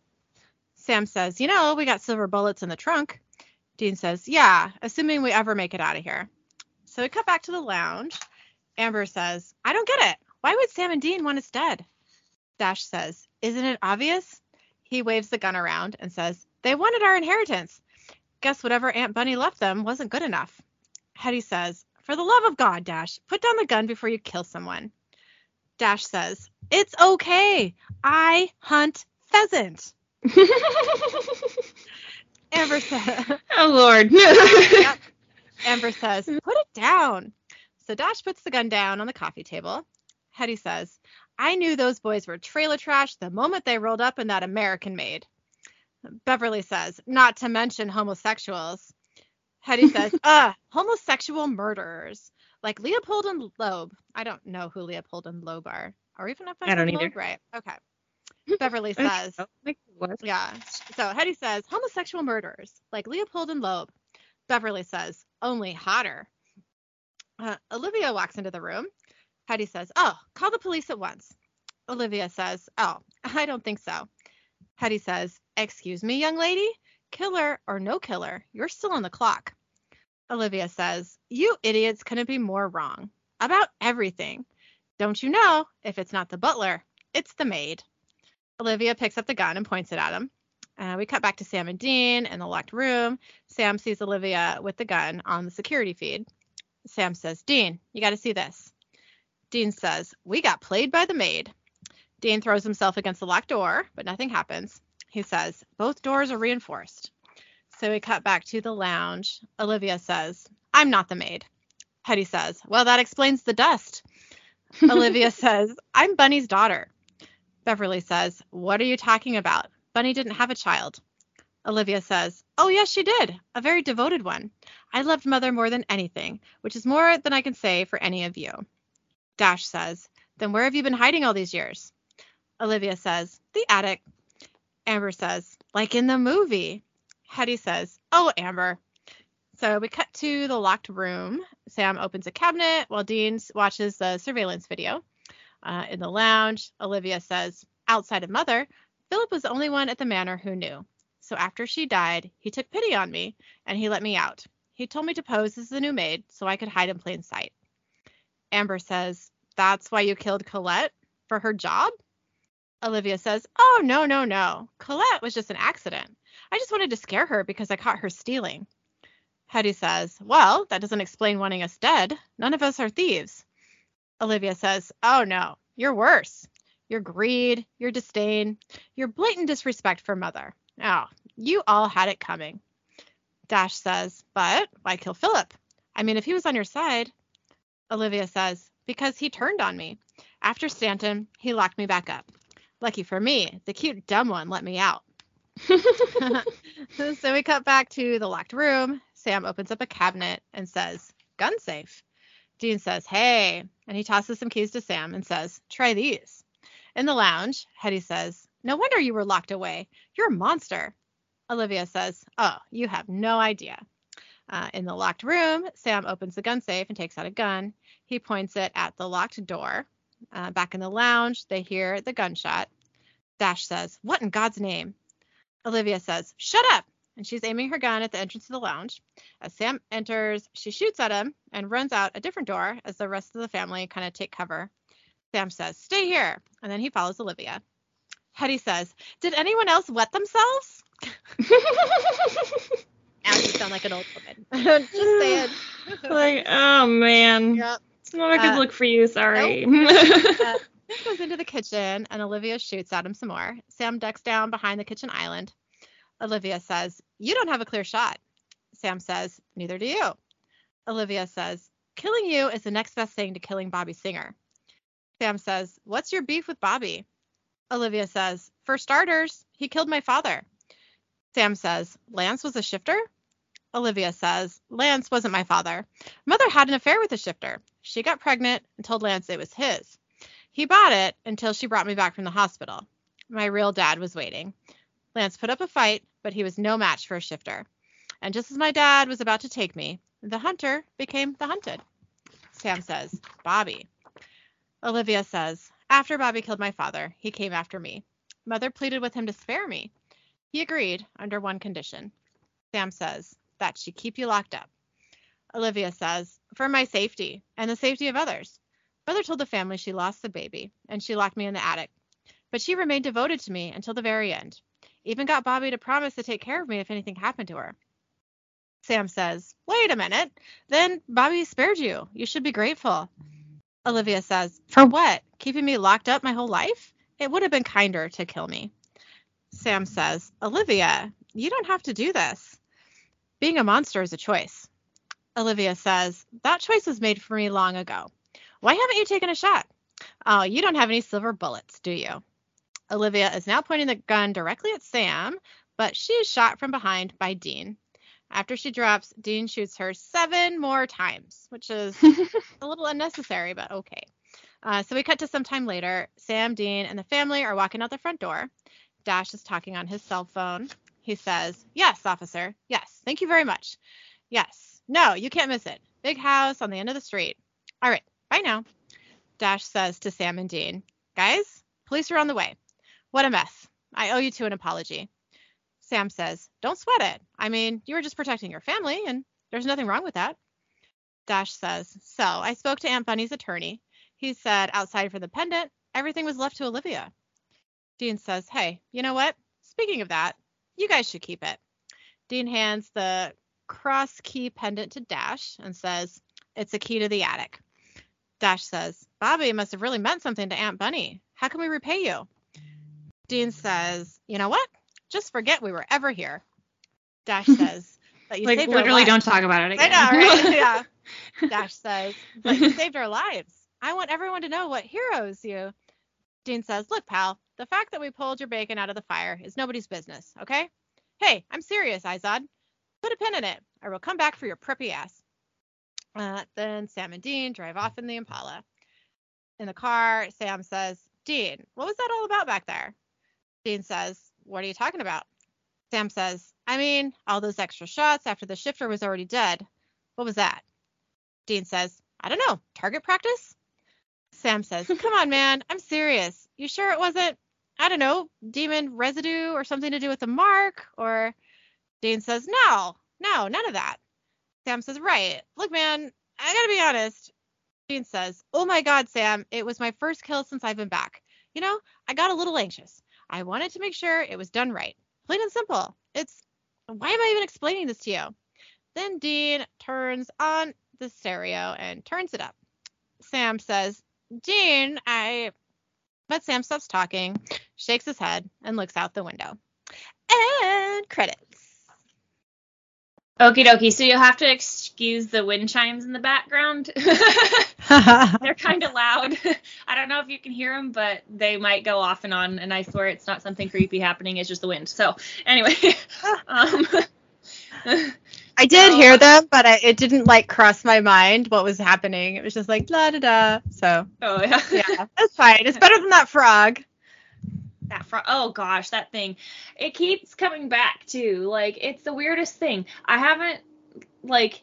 Sam says, You know, we got silver bullets in the trunk. Dean says, Yeah, assuming we ever make it out of here. So we cut back to the lounge. Amber says, I don't get it. Why would Sam and Dean want us dead? Dash says, Isn't it obvious? He waves the gun around and says, They wanted our inheritance. Guess whatever Aunt Bunny left them wasn't good enough. Hetty says, For the love of God, Dash, put down the gun before you kill someone. Dash says, It's okay. I hunt pheasant. Amber says, oh Lord. Yep. Amber says, Put it down. So Dash puts the gun down on the coffee table. Hetty says, I knew those boys were trailer trash the moment they rolled up in that American made. Beverly says, Not to mention homosexuals. Hetty says, Ugh, homosexual murderers. Like Leopold and Loeb. I don't know who Leopold and Loeb are. Or even if I'm I don't either. Loeb right. Okay. Beverly says, yeah. So Hetty says homosexual murderers like Leopold and Loeb. Beverly says only hotter. Uh, Olivia walks into the room. Hetty says, "Oh, call the police at once." Olivia says, "Oh, I don't think so." Hetty says, "Excuse me, young lady. Killer or no killer, you're still on the clock." Olivia says, "You idiots couldn't be more wrong about everything. Don't you know if it's not the butler, it's the maid." Olivia picks up the gun and points it at him. Uh, we cut back to Sam and Dean in the locked room. Sam sees Olivia with the gun on the security feed. Sam says, Dean, you got to see this. Dean says, We got played by the maid. Dean throws himself against the locked door, but nothing happens. He says, Both doors are reinforced. So we cut back to the lounge. Olivia says, I'm not the maid. Hetty says, Well, that explains the dust. Olivia says, I'm Bunny's daughter. Beverly says, What are you talking about? Bunny didn't have a child. Olivia says, Oh, yes, she did. A very devoted one. I loved Mother more than anything, which is more than I can say for any of you. Dash says, Then where have you been hiding all these years? Olivia says, The attic. Amber says, Like in the movie. Hetty says, Oh, Amber. So we cut to the locked room. Sam opens a cabinet while Dean watches the surveillance video. Uh, in the lounge, Olivia says, Outside of Mother, Philip was the only one at the manor who knew. So after she died, he took pity on me and he let me out. He told me to pose as the new maid so I could hide in plain sight. Amber says, That's why you killed Colette? For her job? Olivia says, Oh, no, no, no. Colette was just an accident. I just wanted to scare her because I caught her stealing. Hetty says, Well, that doesn't explain wanting us dead. None of us are thieves. Olivia says, Oh, no, you're worse. Your greed, your disdain, your blatant disrespect for Mother. Oh, you all had it coming. Dash says, But why kill Philip? I mean, if he was on your side. Olivia says, Because he turned on me. After Stanton, he locked me back up. Lucky for me, the cute dumb one let me out. so we cut back to the locked room. Sam opens up a cabinet and says, Gun safe. Dean says, Hey. And he tosses some keys to Sam and says, Try these. In the lounge, Hetty says, No wonder you were locked away. You're a monster. Olivia says, Oh, you have no idea. Uh, in the locked room, Sam opens the gun safe and takes out a gun. He points it at the locked door. Uh, back in the lounge, they hear the gunshot. Dash says, What in God's name? Olivia says, Shut up. and she's aiming her gun at the entrance of the lounge. As Sam enters, she shoots at him and runs out a different door as the rest of the family kind of take cover. Sam says, Stay here. And then he follows Olivia. Hetty says, Did anyone else wet themselves? Now you sound like an old woman. Just saying. like, oh man. Yep. It's not a good Uh, look for you, sorry. Uh, Sam goes into the kitchen and Olivia shoots at him some more. Sam ducks down behind the kitchen island. Olivia says, You don't have a clear shot. Sam says, Neither do you. Olivia says, Killing you is the next best thing to killing Bobby Singer. Sam says, What's your beef with Bobby? Olivia says, For starters, he killed my father. Sam says, Lance was a shifter? Olivia says, Lance wasn't my father. Mother had an affair with a shifter. She got pregnant and told Lance it was his. He bought it until she brought me back from the hospital. My real dad was waiting. Lance put up a fight, but he was no match for a shifter. And just as my dad was about to take me, the hunter became the hunted. Sam says, Bobby. Olivia says, After Bobby killed my father, he came after me. Mother pleaded with him to spare me. He agreed under one condition. Sam says, That she keep you locked up. Olivia says, For my safety and the safety of others. Mother told the family she lost the baby and she locked me in the attic. But she remained devoted to me until the very end. Even got Bobby to promise to take care of me if anything happened to her. Sam says, Wait a minute. Then Bobby spared you. You should be grateful. Olivia says, For what? Keeping me locked up my whole life? It would have been kinder to kill me. Sam says, Olivia, you don't have to do this. Being a monster is a choice. Olivia says, That choice was made for me long ago. Why haven't you taken a shot? Oh, you don't have any silver bullets, do you? Olivia is now pointing the gun directly at Sam, but she is shot from behind by Dean. After she drops, Dean shoots her seven more times, which is a little unnecessary, but okay. Uh, so we cut to some time later. Sam, Dean, and the family are walking out the front door. Dash is talking on his cell phone. He says, Yes, officer. Yes. Thank you very much. Yes. No, you can't miss it. Big house on the end of the street. All right. Bye now. Dash says to Sam and Dean, Guys, police are on the way. What a mess. I owe you two an apology. Sam says, Don't sweat it. I mean, you were just protecting your family, and there's nothing wrong with that. Dash says, So I spoke to Aunt Bunny's attorney. He said outside for the pendant, everything was left to Olivia. Dean says, Hey, you know what? Speaking of that, you guys should keep it. Dean hands the cross key pendant to Dash and says, It's a key to the attic. Dash says, Bobby must have really meant something to Aunt Bunny. How can we repay you? Dean says, You know what? Just forget we were ever here. Dash says, But you like saved our literally lives." don't talk about it I again. know, right? yeah. Dash says, But you saved our lives. I want everyone to know what heroes you. Dean says, Look, pal, the fact that we pulled your bacon out of the fire is nobody's business, okay? Hey, I'm serious, Izod. Put a pin in it, or we'll come back for your preppy ass. Uh, then Sam and Dean drive off in the Impala. In the car, Sam says, Dean, what was that all about back there? Dean says, What are you talking about? Sam says, I mean, all those extra shots after the shifter was already dead. What was that? Dean says, I don't know. Target practice? Sam says, Come on, man. I'm serious. You sure it wasn't, I don't know, demon residue or something to do with the mark? Or Dean says, No, no, none of that. Sam says, Right. Look, man, I gotta be honest. Dean says, Oh my God, Sam, it was my first kill since I've been back. You know, I got a little anxious. I wanted to make sure it was done right. Plain and simple. It's why am I even explaining this to you? Then Dean turns on the stereo and turns it up. Sam says, Dean, I. But Sam stops talking, shakes his head, and looks out the window. And credits. Okie dokie. So you'll have to excuse the wind chimes in the background. They're kind of loud. I don't know if you can hear them, but they might go off and on. And I swear it's not something creepy happening. It's just the wind. So anyway, um, I did So- hear them, but I, it didn't like cross my mind what was happening. It was just like la da da. So oh yeah, yeah, that's fine. It's better than that frog. That fro- oh gosh, that thing. It keeps coming back too. Like it's the weirdest thing. I haven't like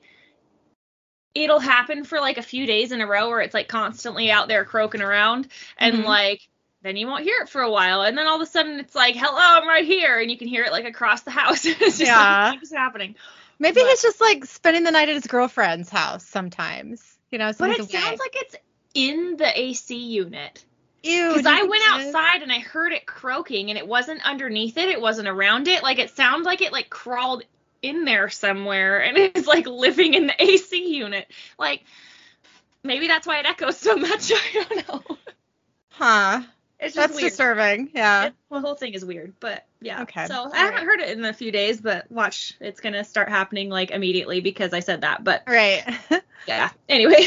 it'll happen for like a few days in a row where it's like constantly out there croaking around and Mhm. like then you won't hear it for a while, and then all of a sudden it's like, "Hello, I'm right here," and you can hear it like across the house. it's just Yeah. like, keeps happening. Maybe But- he's just like spending the night at his girlfriend's house sometimes. You know, But it away. sounds like it's in the AC unit. Ew. Because I went outside and I heard it croaking, and it wasn't underneath it. It wasn't around it. Like it sounds like it like crawled in there somewhere, and it's like living in the AC unit. Like maybe that's why it echoes so much. I don't know. Huh. It's just That's weird. disturbing. Yeah. It- the whole thing is weird, but yeah. Okay. So All I haven't right. heard it in a few days, but watch, it's gonna start happening like immediately because I said that. But Right. yeah. Anyway.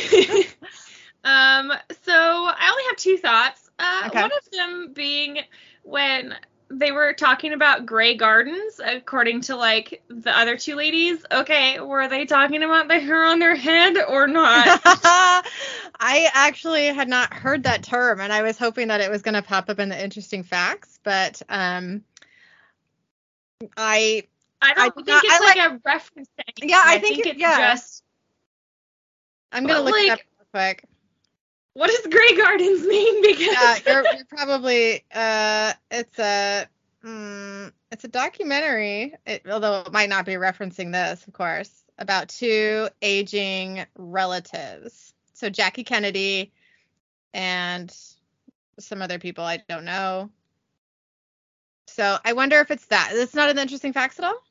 um. So I only have two thoughts. Uh, Okay. one of them being when they were talking about Grey Gardens, according to like the other two ladies. Okay, were they talking about the hair on their head or not? I actually had not heard that term, and I was hoping that it was going to pop up in the interesting facts, but um, I I don't I think not- it's I like, a reference to anything. Yeah, I think it- it's yeah. just I'm gonna But, look it up real quick. What does Grey Gardens mean? Because Yeah, you're, you're probably uh, it's a mm, it's a documentary, it, although it might not be referencing this, of course, about two aging relatives. So Jackie Kennedy and some other people I don't know. So I wonder if it's that. It's not an interesting facts at all.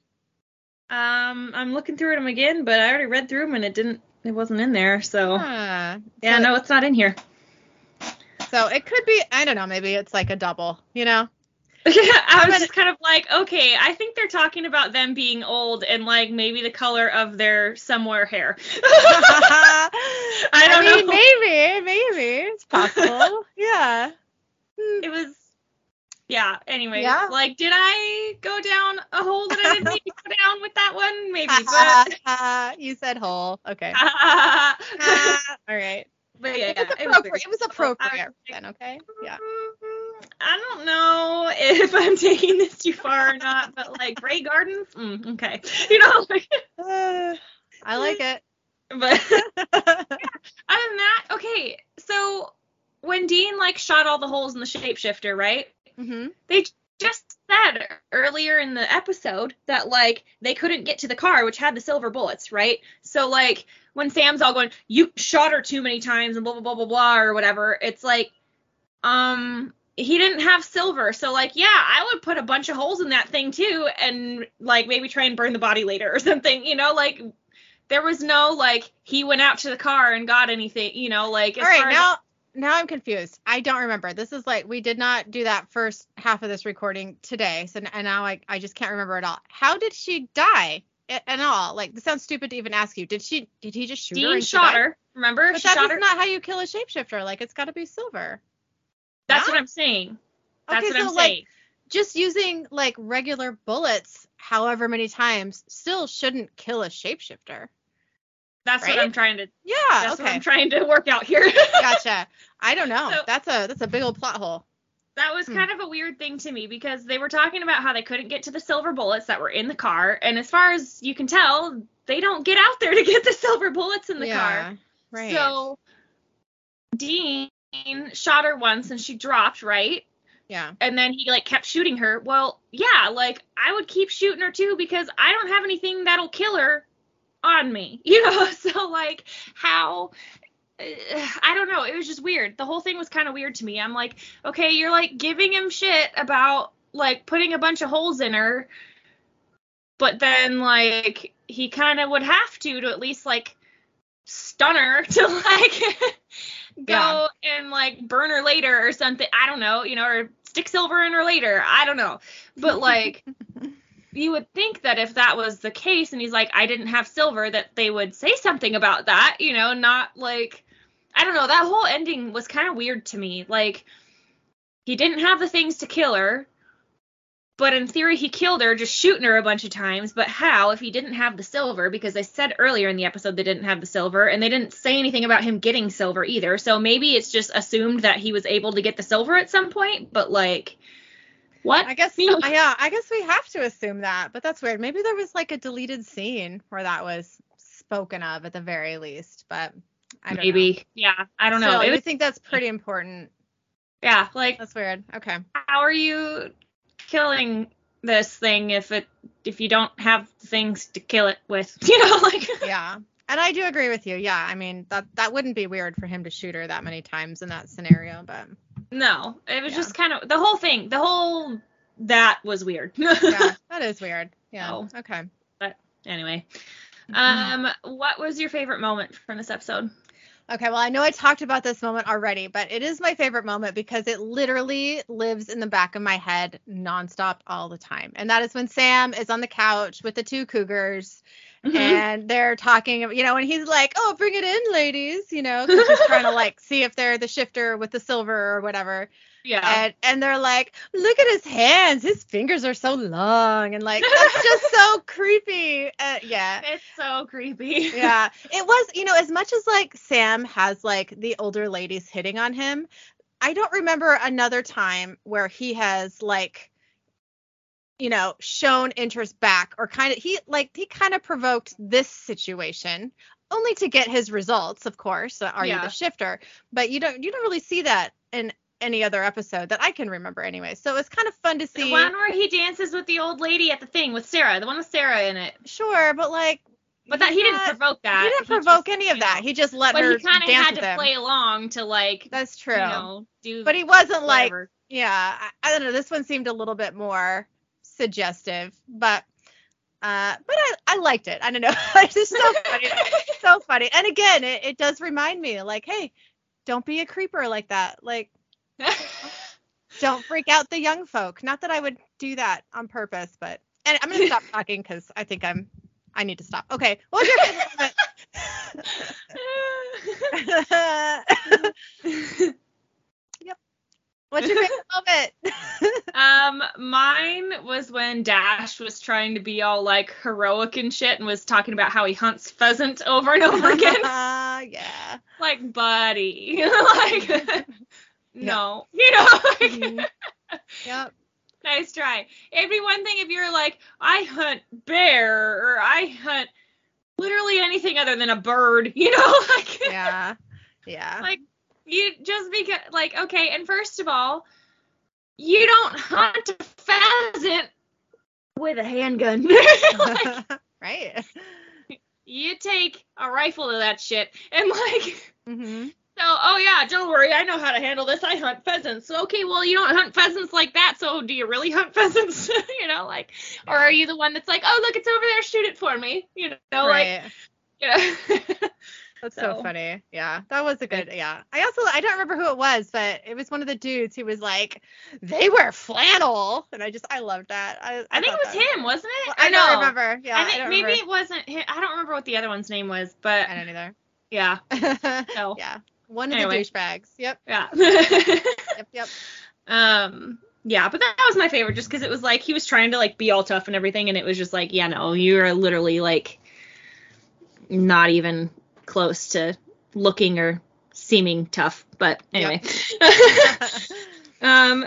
Um, I'm looking through them again, but I already read through them and it didn't. It wasn't in there, so Huh. Yeah, so, no, it's not in here. So it could be. I don't know. Maybe it's like a double. You know. I was just kind of like, okay, I think they're talking about them being old and like maybe the color of their somewhere hair. I don't mean, know. maybe, maybe it's possible. yeah. Hmm. it was, yeah. Anyway, Yeah. like, did I go down a hole that I didn't need to go down with that one? Maybe, but. you said hole. Okay. but All right. yeah, It was, yeah, it was appropriate. it was appropriate was then. Okay. Yeah. Mm, I don't know if I'm taking this too far or not, but like Grey Gardens, mm, okay, you know. Like, Uh, I like it. but other than that, okay. So when Dean like shot all the holes in the shapeshifter, right? Hmm They just said earlier in the episode that like they couldn't get to the car, which had the silver bullets, right? So like when Sam's all going, "You shot her too many times," and blah blah blah blah blah or whatever, it's like, um, he didn't have silver, so like, yeah, I would put a bunch of holes in that thing too, and like maybe try and burn the body later or something, you know, like. There was no like he went out to the car and got anything, you know, like All right. as- Now, I'm confused. I don't remember. This is like we did not do that first half of this recording today. So and now I I just can't remember at all. How did she die? At all? Like this sounds stupid to even ask you. Did she? Did he just shoot her? Dean shot her. Remember? But she that shot is her. not how you kill a shapeshifter. Like it's got to be silver. That's No? what I'm saying. That's Okay, what I'm so, like, saying. Just using like regular bullets, however many times, still shouldn't kill a shapeshifter. That's right? what I'm trying to. Yeah. That's what okay. I'm trying to work out here. gotcha. I don't know. So- that's a that's a big old plot hole. that was Hmm. kind of a weird thing to me because they were talking about how they couldn't get to the silver bullets that were in the car, and as far as you can tell, they don't get out there to get the silver bullets in the yeah. car. Right. So Dean shot her once and she dropped, right? yeah. and then he like kept shooting her. Well, yeah, like I would keep shooting her too because I don't have anything that'll kill her on me, you know. So like how I don't know, it was just weird. The whole thing was kind of weird to me. I'm like, okay, you're like giving him shit about like putting a bunch of holes in her, but then like he kind of would have to to at least like stun her to like go Yeah. and like burn her later or something. I don't know, you know, or stick silver in her later. I don't know. But like you would think that if that was the case and he's like I didn't have silver that they would say something about that, you know, not like I don't know, that whole ending was kind of weird to me. Like he didn't have the things to kill her. But in theory, he killed her just shooting her a bunch of times. But how if he didn't have the silver? Because they said earlier in the episode they didn't have the silver, and they didn't say anything about him getting silver either. So maybe it's just assumed that he was able to get the silver at some point. But like, what? I guess yeah, I guess we have to assume that, but that's weird. Maybe there was like a deleted scene where that was spoken of at the very least, but I don't know. maybe. Yeah, I don't know. Still, It you think that's pretty important? Yeah, like That's weird. Okay. how are you killing this thing if it if you don't have things to kill it with? You know, like Yeah. And I do agree with you. Yeah. I mean, that that wouldn't be weird for him to shoot her that many times in that scenario, but no, it was Yeah. just kind of the whole thing. The whole that was weird. yeah, that is weird. Yeah. Oh. Okay. But anyway, um, what was your favorite moment from this episode? Okay, well, I know I talked about this moment already, but it is my favorite moment because it literally lives in the back of my head nonstop all the time. And that is when Sam is on the couch with the two cougars Mm-hmm. and they're talking, you know, and he's like, oh, bring it in, ladies, you know, 'cause he's trying to like see if they're the shifter with the silver or whatever. yeah. And, and they're like, look at his hands. His fingers are so long. And like, that's just so creepy. Uh, yeah it's so creepy. yeah it was you know as much as like sam has like the older ladies hitting on him i don't remember another time where he has like you know shown interest back or kind of he like he kind of provoked this situation only to get his results of course uh, are you the shifter but you don't you don't really see that in any other episode that i can remember anyway so it's kind of fun to The see one where he dances with the old lady at the thing with Sarah, the one with Sarah in it. sure but like But that he didn't not- provoke that. he didn't just, provoke any of that he just let But her he kind of had to him. play along to like, That's true. you know, do. but he wasn't like, yeah, I, I don't know. This one seemed a little bit more suggestive, but uh, but I, I liked it. I don't know. it's just so funny, so funny. And again, it, it does remind me, like, hey, don't be a creeper like that. Like, don't freak out the young folk. Not that I would do that on purpose, but and I'm gonna stop talking because I think I'm I need to stop. Okay, what was your favorite moment? What's your favorite moment? um, mine was when Dash was trying to be all like heroic and shit, and was talking about how he hunts pheasant over and over again. Ah, yeah. like, buddy, like, no, you know. Like, Mhm. Yep. nice try. It'd be one thing if you're like, I hunt bear or I hunt literally anything other than a bird, you know, like Yeah. Yeah. like you just because like okay, and first of all, you don't hunt a pheasant with a handgun. Like, right. you take a rifle to that shit and like hmm So, oh yeah, don't worry, I know how to handle this. I hunt pheasants. so, Okay, well, you don't hunt pheasants like that, so do you really hunt pheasants? you know, like, or are you the one that's like, oh look, it's over there, shoot it for me? You know, like, right. you know. That's so so- funny. Yeah. That was a good yeah. I also I don't remember who it was, but it was one of the dudes who was like, they wear flannel. And I just I loved that. I, I think it was him, wasn't it? I Or don't remember. Yeah. I think don't maybe remember. it wasn't him. I don't remember what the other one's name was, but I don't either. yeah, no, Yeah. One of Anyway. the douchebags. Yep. yeah. Yep. Yep. um yeah but that was my favorite just because it was like he was trying to like be all tough and everything and it was just like yeah no you're literally like not even close to looking or seeming tough but anyway. Um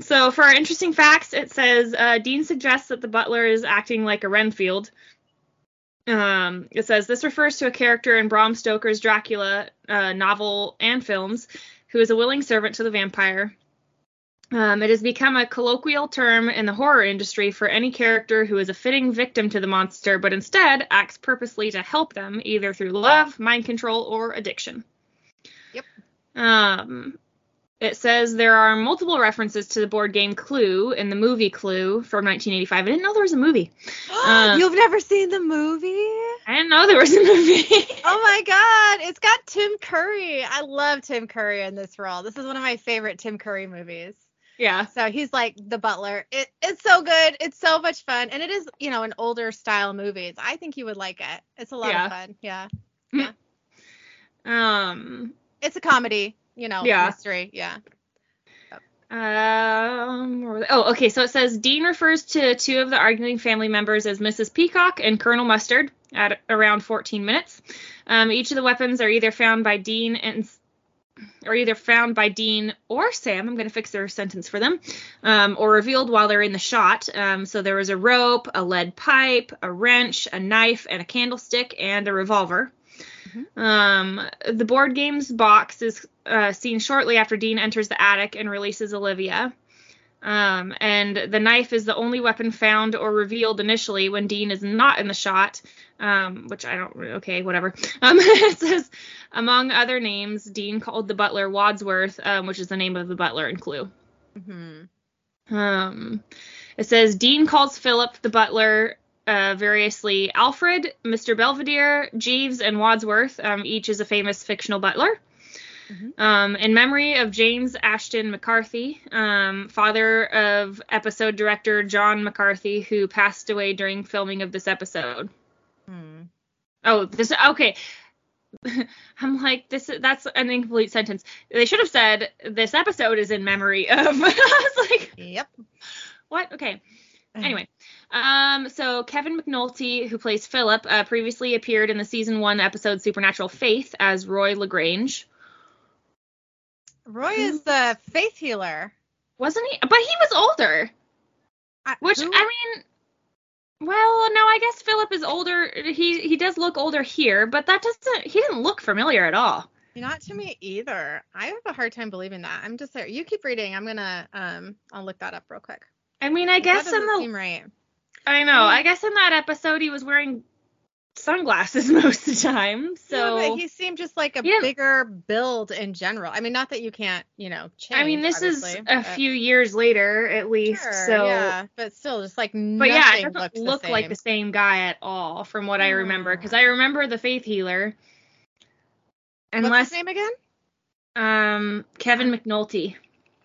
so for our interesting facts it says uh, dean suggests that the butler is acting like a renfield. Um, it says this refers to a character in Bram Stoker's Dracula uh, novel and films who is a willing servant to the vampire. Um, it has become a colloquial term in the horror industry for any character who is a fitting victim to the monster, but instead acts purposely to help them, either through love, mind control, or addiction. Yep. Um, it says there are multiple references to the board game Clue in the movie Clue from 1985. I didn't know there was a movie. You've never seen the movie? I didn't know there was a movie. Oh my god, it's got Tim Curry. I love Tim Curry in this role. This is one of my favorite Tim Curry movies. Yeah. So he's like the butler. It it's so good. It's so much fun. And it is, you know, an older style movie. I think you would like it. It's a lot Yeah. of fun. Yeah. Yeah. um. It's a comedy, you know, Yeah. mystery. Yeah. Um. where were they? Oh, okay. So it says Dean refers to two of the arguing family members as Mrs. Peacock and Colonel Mustard at around 14 minutes. Um, each of the weapons are either found by Dean and or either found by Dean or Sam. I'm going to fix their sentence for them, um, or revealed while they're in the shot. Um, so there was a rope, a lead pipe, a wrench, a knife, and a candlestick, and a revolver. Um, the board games box is uh, seen shortly after Dean enters the attic and releases Olivia. Um, and the knife is the only weapon found or revealed initially when Dean is not in the shot, um, which I don't. Okay, whatever. Um, it says, among other names, Dean called the butler Wadsworth, um, which is the name of the butler in Clue. Mm-hmm. Um, it says Dean calls Philip the butler uh, variously Alfred, Mr. Belvedere, Jeeves, and Wadsworth. Um, each is a famous fictional butler. Mhm. Um, in memory of James Ashton McCarthy, um, father of episode director John McCarthy, who passed away during filming of this episode. Hmm. Oh, this okay. I'm like this. That's an incomplete sentence. They should have said this episode is in memory of. I was like, Yep. what? Okay. Anyway, um, so Kevin McNulty, who plays Philip, uh, previously appeared in the season one episode Supernatural Faith as Roy LeGrange. Roy is the faith healer. Wasn't he? But he was older. I, Which who- I mean, well, no, I guess Philip is older. He he does look older here, but that doesn't. He didn't look familiar at all. not to me either. I have a hard time believing that. I'm just there. You keep reading. I'm gonna um. I'll look that up real quick. I mean, I guess in the right. I know. I guess in that episode he was wearing sunglasses most of the time. So yeah, but he seemed just like a Yeah. bigger build in general. I mean, not that you can't, you know, change. I mean, this is a but- few years later at least. Sure, so yeah, but still, just like But nothing yeah, it doesn't the look like the same guy at all from what I remember because Hmm. I remember the faith healer. What's Unless his name again? um Kevin McNulty.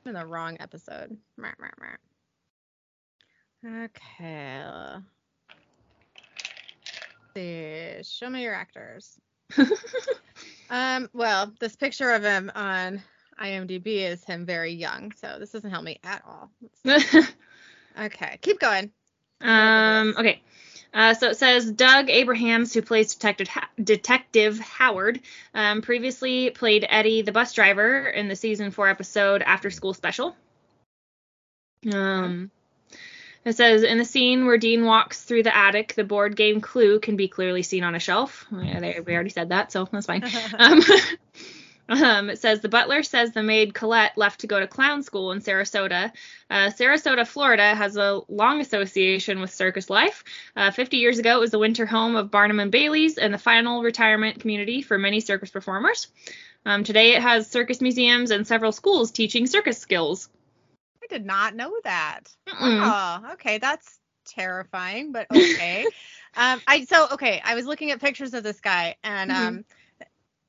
I'm in the wrong episode. Okay. See. Show me your actors. Um. Well, this picture of him on IMDb is him very young, so this doesn't help me at all. Okay, keep going. um okay. Uh, so it says Doug Abrahams, who plays Detective ha- Detective Howard, um, previously played Eddie, the bus driver, in the season four episode After School Special. Um, it says in the scene where Dean walks through the attic, the board game Clue can be clearly seen on a shelf. Yeah, they, we already said that, so that's fine. Um, um, it says the butler says the maid Colette left to go to clown school in Sarasota. Uh, Sarasota, Florida has a long association with circus life. Uh, 50 years ago, it was the winter home of Barnum and Bailey's and the final retirement community for many circus performers. Um, today, it has circus museums and several schools teaching circus skills. I did not know that. Mm-mm. Oh, okay, that's terrifying, but okay. um, I so okay. I was looking at pictures of this guy, and um,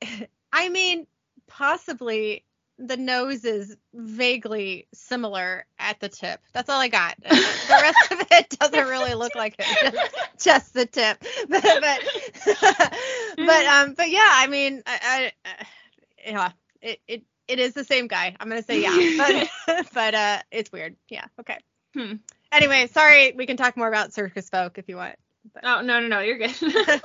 I mean, possibly the nose is vaguely similar at the tip. That's all I got. The rest of it doesn't really look like it. Just, just the tip. But but, but um but yeah, I mean, I, I uh, yeah, it it it is the same guy. I'm gonna say yeah, but but uh, it's weird. Yeah. Okay. Hmm. Anyway, sorry. We can talk more about circus folk if you want. Oh, no, no, no, you're good.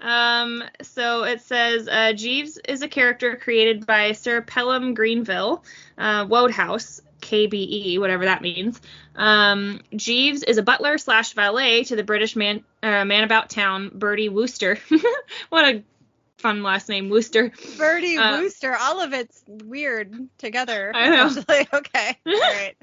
Um, so it says uh, Jeeves is a character created by Sir Pelham Grenville, uh, Wodehouse, KBE, whatever that means. Um, Jeeves is a butler slash valet to the British man, uh, man about town, Bertie Wooster. what a fun last name, Wooster. Birdie Uh, Wooster. All of it's weird together. I know. essentially. Okay. All right.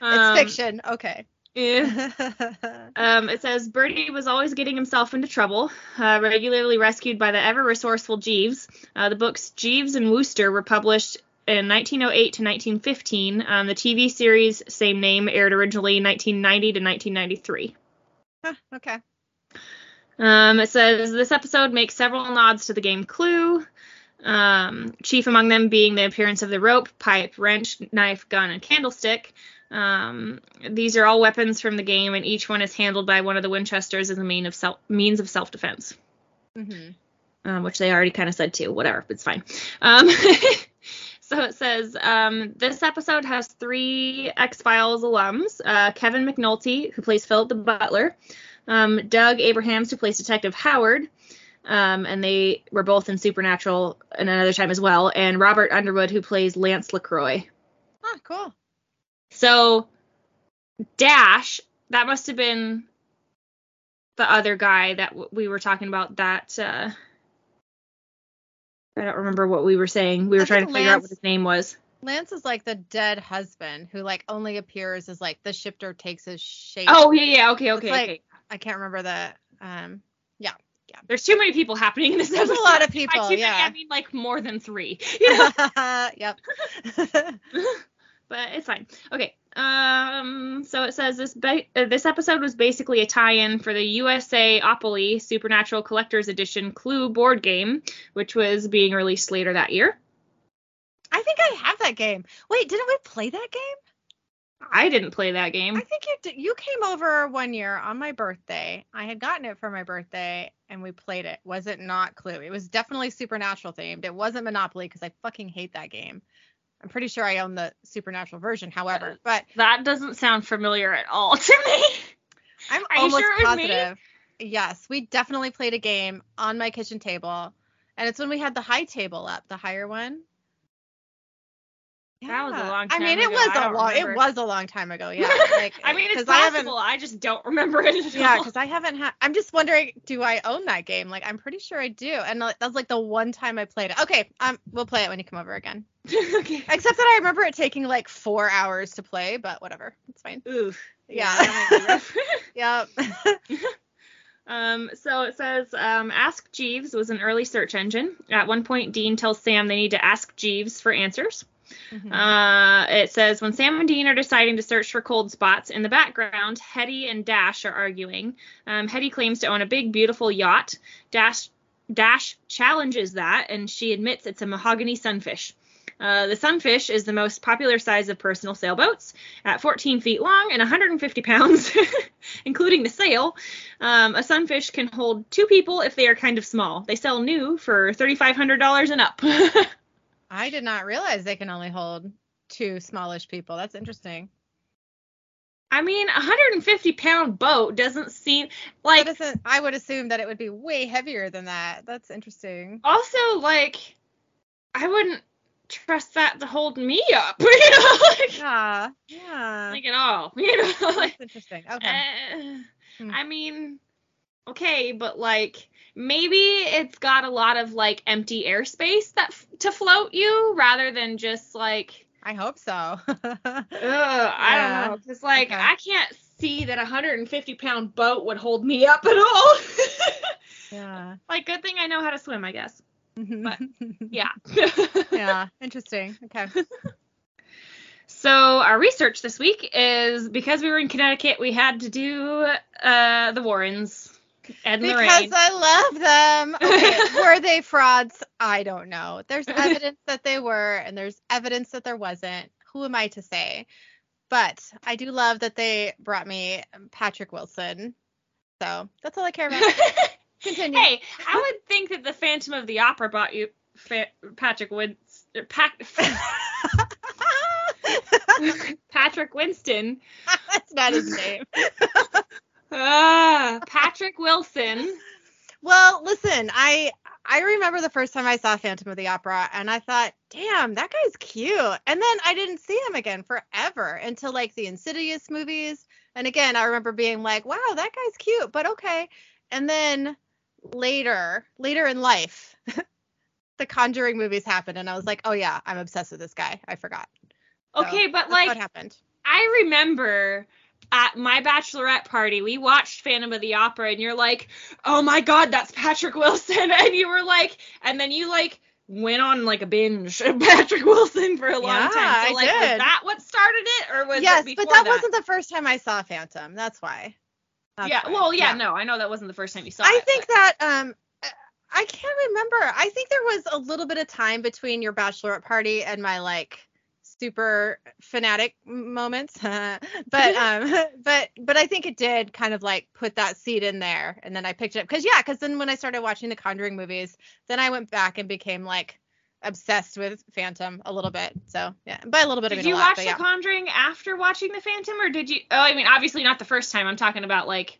Um, It's fiction. Okay. yeah. Um, it says Bertie was always getting himself into trouble, uh, regularly rescued by the ever resourceful Jeeves. Uh, the books Jeeves and Wooster were published in 1908 to 1915. Um, the TV series, same name, aired originally 1990 to 1993. Huh, okay. Um, it says this episode makes several nods to the game Clue. Um, chief among them being the appearance of the rope, pipe, wrench, knife, gun, and candlestick. Um, these are all weapons from the game, and each one is handled by one of the Winchesters as a mean of self, means of self-defense, hmm um, which they already kind of said too. Whatever, it's fine. Um, so it says um, this episode has three X Files alums: uh, Kevin McNulty, who plays Philip the Butler, um, Doug Abrahams, who plays Detective Howard, um, and they were both in Supernatural and another time as well, and Robert Underwood, who plays Lance Lacroix. Oh, cool. So Dash, that must have been the other guy that w- we were talking about that uh, I don't remember what we were saying. We were I trying to figure out what his name was. Lance is like the dead husband who like only appears as like the shifter takes his shape. Oh yeah, yeah. Okay, It's okay, like- okay. I can't remember the um yeah. Yeah. There's too many people happening in this There's a lot of people, many, yeah. I mean like more than three. Know? yep. but it's fine. Okay. Um. So it says this ba- uh, this episode was basically a tie-in for the USAopoly Supernatural Collector's Edition Clue board game, which was being released later that year. I think I have that game. Wait, didn't we play that game? I didn't play that game. I think you did. You came over one year on my birthday. I had gotten it for my birthday, and we played it. Was it not Clue? It was definitely supernatural themed. It wasn't Monopoly because I fucking hate that game. I'm pretty sure I own the supernatural version, however, uh, but That doesn't sound familiar at all to me. I'm Are almost sure it was me? positive. Yes, we definitely played a game on my kitchen table, and it's when we had the high table up, the higher one. That was a Yeah. long I mean, time it ago. was I a long. It was a long time ago. Yeah. Like, I mean, it's possible. I, just don't remember it Yeah, because I haven't had. I'm just wondering, do I own that game? Like, I'm pretty sure I do. And like, that's like the one time I played it. Okay, um, we'll play it when you come over again. okay. Except that I remember it taking like four hours to play, but whatever, it's fine. Oof. Yeah. that might be rough. Yep. Um, so it says, um, Ask Jeeves was an early search engine. At one point, Dean tells Sam they need to ask Jeeves for answers. Mhm. Uh, it says, when Sam and Dean are deciding to search for cold spots, in the background, Hetty and Dash are arguing. Um, Hetty claims to own a big, beautiful yacht. Dash, Dash challenges that, and she admits it's a mahogany sunfish. Uh, the sunfish is the most popular size of personal sailboats at 14 feet long and 150 pounds, including the sail. Um, a sunfish can hold two people if they are kind of small. They sell new for $3,500 and up. I did not realize they can only hold two smallish people. That's interesting. I mean, a 150 pound boat doesn't seem Like, isn't, I would assume that it would be way heavier than that. That's interesting. Also, like, I wouldn't trust that to hold me up, you know, like, Yeah. Yeah. like at all, you know. Like, That's interesting. Okay. uh, Hmm. I mean, okay, but like maybe it's got a lot of like empty airspace that f- to float you rather than just like I hope so. ugh, I Yeah. don't know, because like Okay. I can't see that a 150 pound boat would hold me up at all. yeah. like good thing I know how to swim, I guess. But, Yeah. yeah. Interesting. Okay. So our research this week is because we were in Connecticut, we had to do uh, the Warrens. Ed and Because Lorraine. I love them. Okay, were they frauds? I don't know. There's evidence that they were, and there's evidence that there wasn't. Who am I to say? But I do love that they brought me Patrick Wilson. So that's all I care about. Continue. Hey, I would think that the Phantom of the Opera brought you Fa- Patrick Woods. Pat- Patrick Winston. that's not his name. Ah, Patrick Wilson. Well, listen, I I remember the first time I saw Phantom of the Opera and I thought, damn, that guy's cute. And then I didn't see him again forever until like the Insidious movies. And again, I remember being like, wow, that guy's cute, but okay. And then later, later in life, the Conjuring movies happened and I was like, oh yeah, I'm obsessed with this guy. I forgot. So, Okay, but that's like what happened. I remember at my bachelorette party, we watched Phantom of the Opera, and you're like, "Oh my God, that's Patrick Wilson," and you were like, and then you like went on like a binge of Patrick Wilson for a long Yeah, time. So I like, was that what started it, or was Yes, it before but that, wasn't the first time I saw Phantom. That's why. That's yeah, why. well, yeah, no, I know that wasn't the first time you saw I it. I think that um I can't remember. I think there was a little bit of time between your bachelorette party and my like super fanatic moments. but um but but I think it did kind of like put that seed in there and then I picked it up cuz yeah, cuz then when I started watching the Conjuring movies, then I went back and became like obsessed with Phantom a little bit. So, yeah. By a little bit I Did mean you lot, watch but The yeah. Conjuring after watching The Phantom, or did you? Oh, I mean, obviously not the first time. I'm talking about like,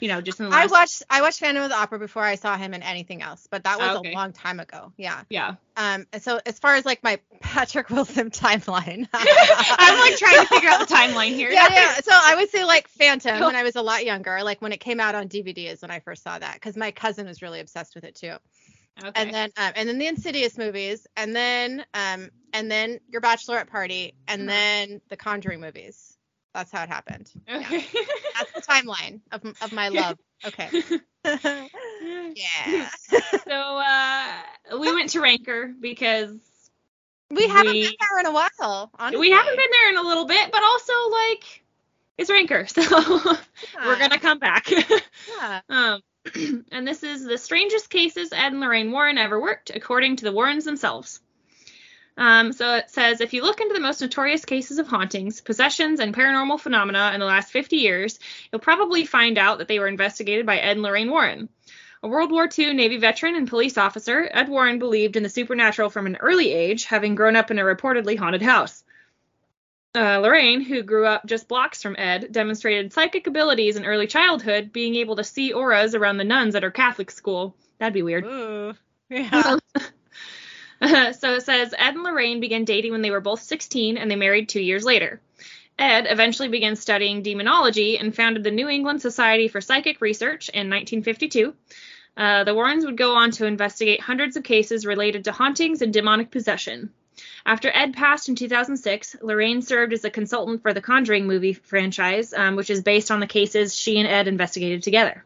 you know, just in the I watched I watched Phantom of the Opera before I saw him in anything else, but that was Okay. a long time ago. Yeah. Yeah. Um, so as far as like my Patrick Wilson timeline, I'm like trying to figure out the timeline here. Yeah, yeah. So I would say like Phantom when I was a lot younger, like when it came out on DVD is when I first saw that because my cousin was really obsessed with it too. Okay. and then um, and then the Insidious movies, and then um, and then your Bachelorette Party, and Uh-huh. then the Conjuring movies. That's how it happened. okay. That's the timeline of of my love. Okay. yeah. so uh, we went to Ranker because We haven't We- been there in a while. Honestly. we haven't been there in a little bit, but also like it's Ranker, so we're gonna come back. Yeah. um, and this is the strangest cases Ed and Lorraine Warren ever worked, according to the Warrens themselves. Um, so it says if you look into the most notorious cases of hauntings, possessions, and paranormal phenomena in the last 50 years, you'll probably find out that they were investigated by Ed and Lorraine Warren. A World War II Navy veteran and police officer, Ed Warren believed in the supernatural from an early age, having grown up in a reportedly haunted house. Uh, Lorraine, who grew up just blocks from Ed, demonstrated psychic abilities in early childhood, being able to see auras around the nuns at her Catholic school. That'd be weird. Ooh. Yeah. so it says Ed and Lorraine began dating when they were both 16 and they married two years later. Ed eventually began studying demonology and founded the New England Society for Psychic Research in 1952. Uh, the Warrens would go on to investigate hundreds of cases related to hauntings and demonic possession. After Ed passed in 2006, Lorraine served as a consultant for the Conjuring movie franchise, um, which is based on the cases she and Ed investigated together.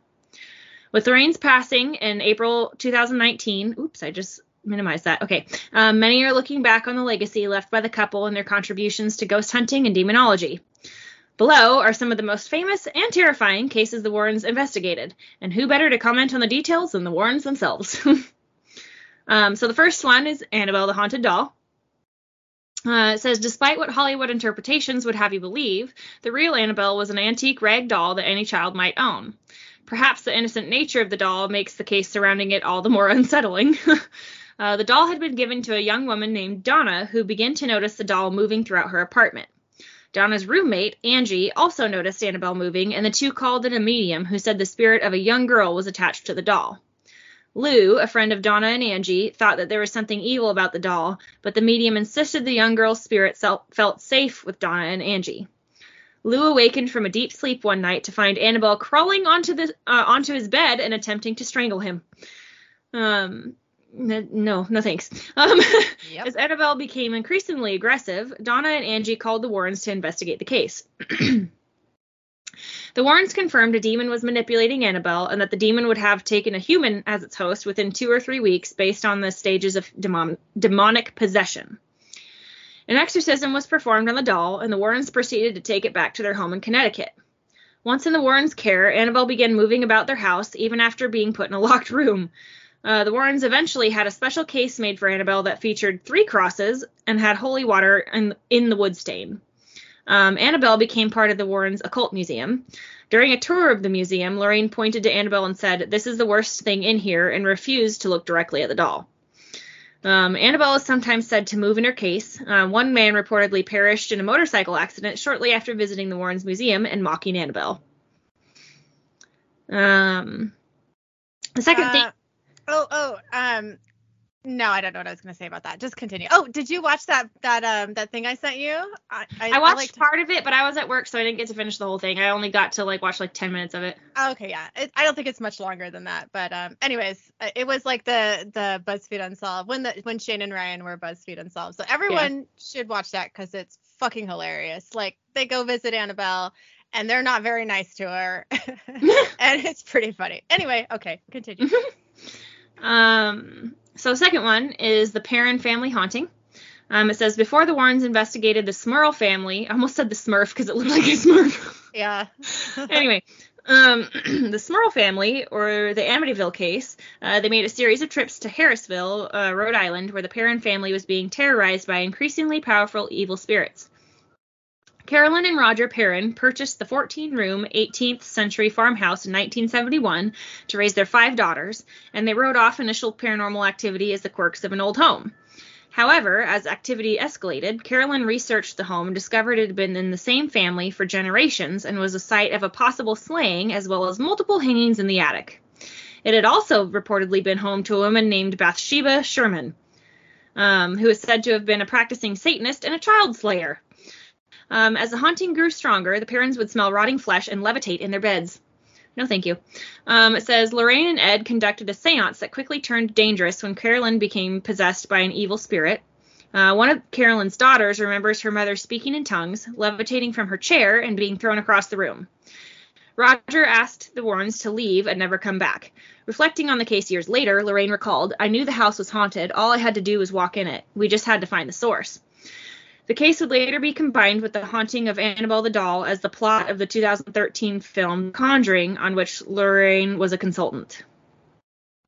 With Lorraine's passing in April 2019, oops, I just minimized that. Okay. Um, many are looking back on the legacy left by the couple and their contributions to ghost hunting and demonology. Below are some of the most famous and terrifying cases the Warrens investigated, and who better to comment on the details than the Warrens themselves? um, so the first one is Annabelle the Haunted Doll. Uh, it says, despite what Hollywood interpretations would have you believe, the real Annabelle was an antique rag doll that any child might own. Perhaps the innocent nature of the doll makes the case surrounding it all the more unsettling. Uh, the doll had been given to a young woman named Donna, who began to notice the doll moving throughout her apartment. Donna's roommate, Angie, also noticed Annabelle moving, and the two called in a medium who said the spirit of a young girl was attached to the doll. Lou, a friend of Donna and Angie, thought that there was something evil about the doll, but the medium insisted the young girl's spirit felt safe with Donna and Angie. Lou awakened from a deep sleep one night to find Annabelle crawling onto the uh, onto his bed and attempting to strangle him. Um, no, no thanks. Um, Yep. as Annabelle became increasingly aggressive, Donna and Angie called the Warrens to investigate the case. the Warrens confirmed a demon was manipulating Annabelle and that the demon would have taken a human as its host within two or three weeks based on the stages of demon- demonic possession. An exorcism was performed on the doll, and the Warrens proceeded to take it back to their home in Connecticut. Once in the Warrens' care, Annabelle began moving about their house, even after being put in a locked room. Uh, the Warrens eventually had a special case made for Annabelle that featured three crosses and had holy water in, in the wood stain. Um, Annabelle became part of the Warrens Occult Museum. During a tour of the museum, Lorraine pointed to Annabelle and said, This is the worst thing in here, and refused to look directly at the doll. Um, Annabelle is sometimes said to move in her case. Uh, one man reportedly perished in a motorcycle accident shortly after visiting the Warrens Museum and mocking Annabelle. Um, the second Uh, thing. Oh, oh, um, no, I don't know what I was gonna say about that. Just continue. Oh, did you watch that that um that thing I sent you? I I watched liked- part of it, but I was at work, so I didn't get to finish the whole thing. I only got to like watch like ten minutes of it. Okay, yeah. It, I don't think it's much longer than that, but um, anyways, uh, it was like the the BuzzFeed Unsolved when the when Shane and Ryan were BuzzFeed Unsolved. So everyone should watch that because it's fucking hilarious. Like they go visit Annabelle. And they're not very nice to her, and it's pretty funny. Anyway, okay, continue. Um, so second one is the Perrin family haunting. Um, it says before the Warrens investigated the Smurl family, I almost said the Smurf because it looked like a Smurf. Yeah. anyway, um, the Smurl family, or the Amityville case, uh, they made a series of trips to Harrisville, uh, Rhode Island, where the Perrin family was being terrorized by increasingly powerful evil spirits. Carolyn and Roger Perrin purchased the 14 room 18th century farmhouse in 1971 to raise their five daughters, and they wrote off initial paranormal activity as the quirks of an old home. However, as activity escalated, Carolyn researched the home and discovered it had been in the same family for generations and was a site of a possible slaying as well as multiple hangings in the attic. It had also reportedly been home to a woman named Bathsheba Sherman, um, who is said to have been a practicing Satanist and a child slayer. Um, as the haunting grew stronger, the parents would smell rotting flesh and levitate in their beds. No, thank you. Um, it says Lorraine and Ed conducted a seance that quickly turned dangerous when Carolyn became possessed by an evil spirit. Uh, one of Carolyn's daughters remembers her mother speaking in tongues, levitating from her chair, and being thrown across the room. Roger asked the Warrens to leave and never come back. Reflecting on the case years later, Lorraine recalled, I knew the house was haunted. All I had to do was walk in it. We just had to find the source. The case would later be combined with the haunting of Annabelle the doll as the plot of the 2013 film Conjuring, on which Lorraine was a consultant.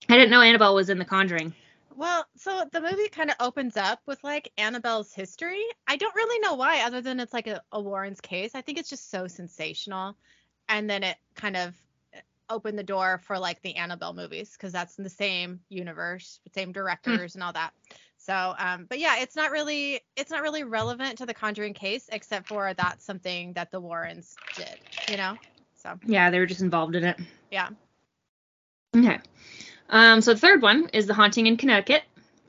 I didn't know Annabelle was in The Conjuring. Well, so the movie kind of opens up with like Annabelle's history. I don't really know why, other than it's like a, a Warren's case. I think it's just so sensational. And then it kind of uh, opened the door for like the Annabelle movies because that's in the same universe, same directors and all that. So, um, but yeah, it's not really it's not really relevant to the Conjuring case except for that's something that the Warrens did, you know. So Yeah, they were just involved in it. yeah. Okay. Um, so the third one is the haunting in Connecticut.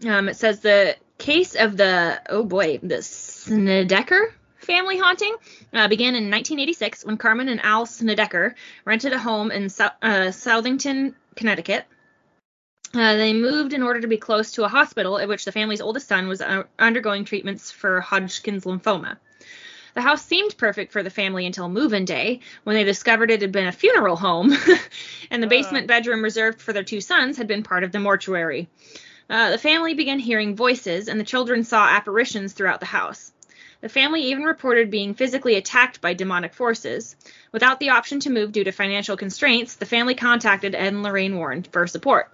Um, it says the case of the oh boy the Snedeker family haunting uh, began in 1986 when Carmen and Al Snedeker rented a home in Sou- uh, Southington, Connecticut. Uh, they moved in order to be close to a hospital at which the family's oldest son was uh, undergoing treatments for Hodgkin's lymphoma. The house seemed perfect for the family until move-in day, when they discovered it had been a funeral home, and the Ugh. basement bedroom reserved for their two sons had been part of the mortuary. Uh, the family began hearing voices, and the children saw apparitions throughout the house. The family even reported being physically attacked by demonic forces. Without the option to move due to financial constraints, the family contacted Ed and Lorraine Warren for support.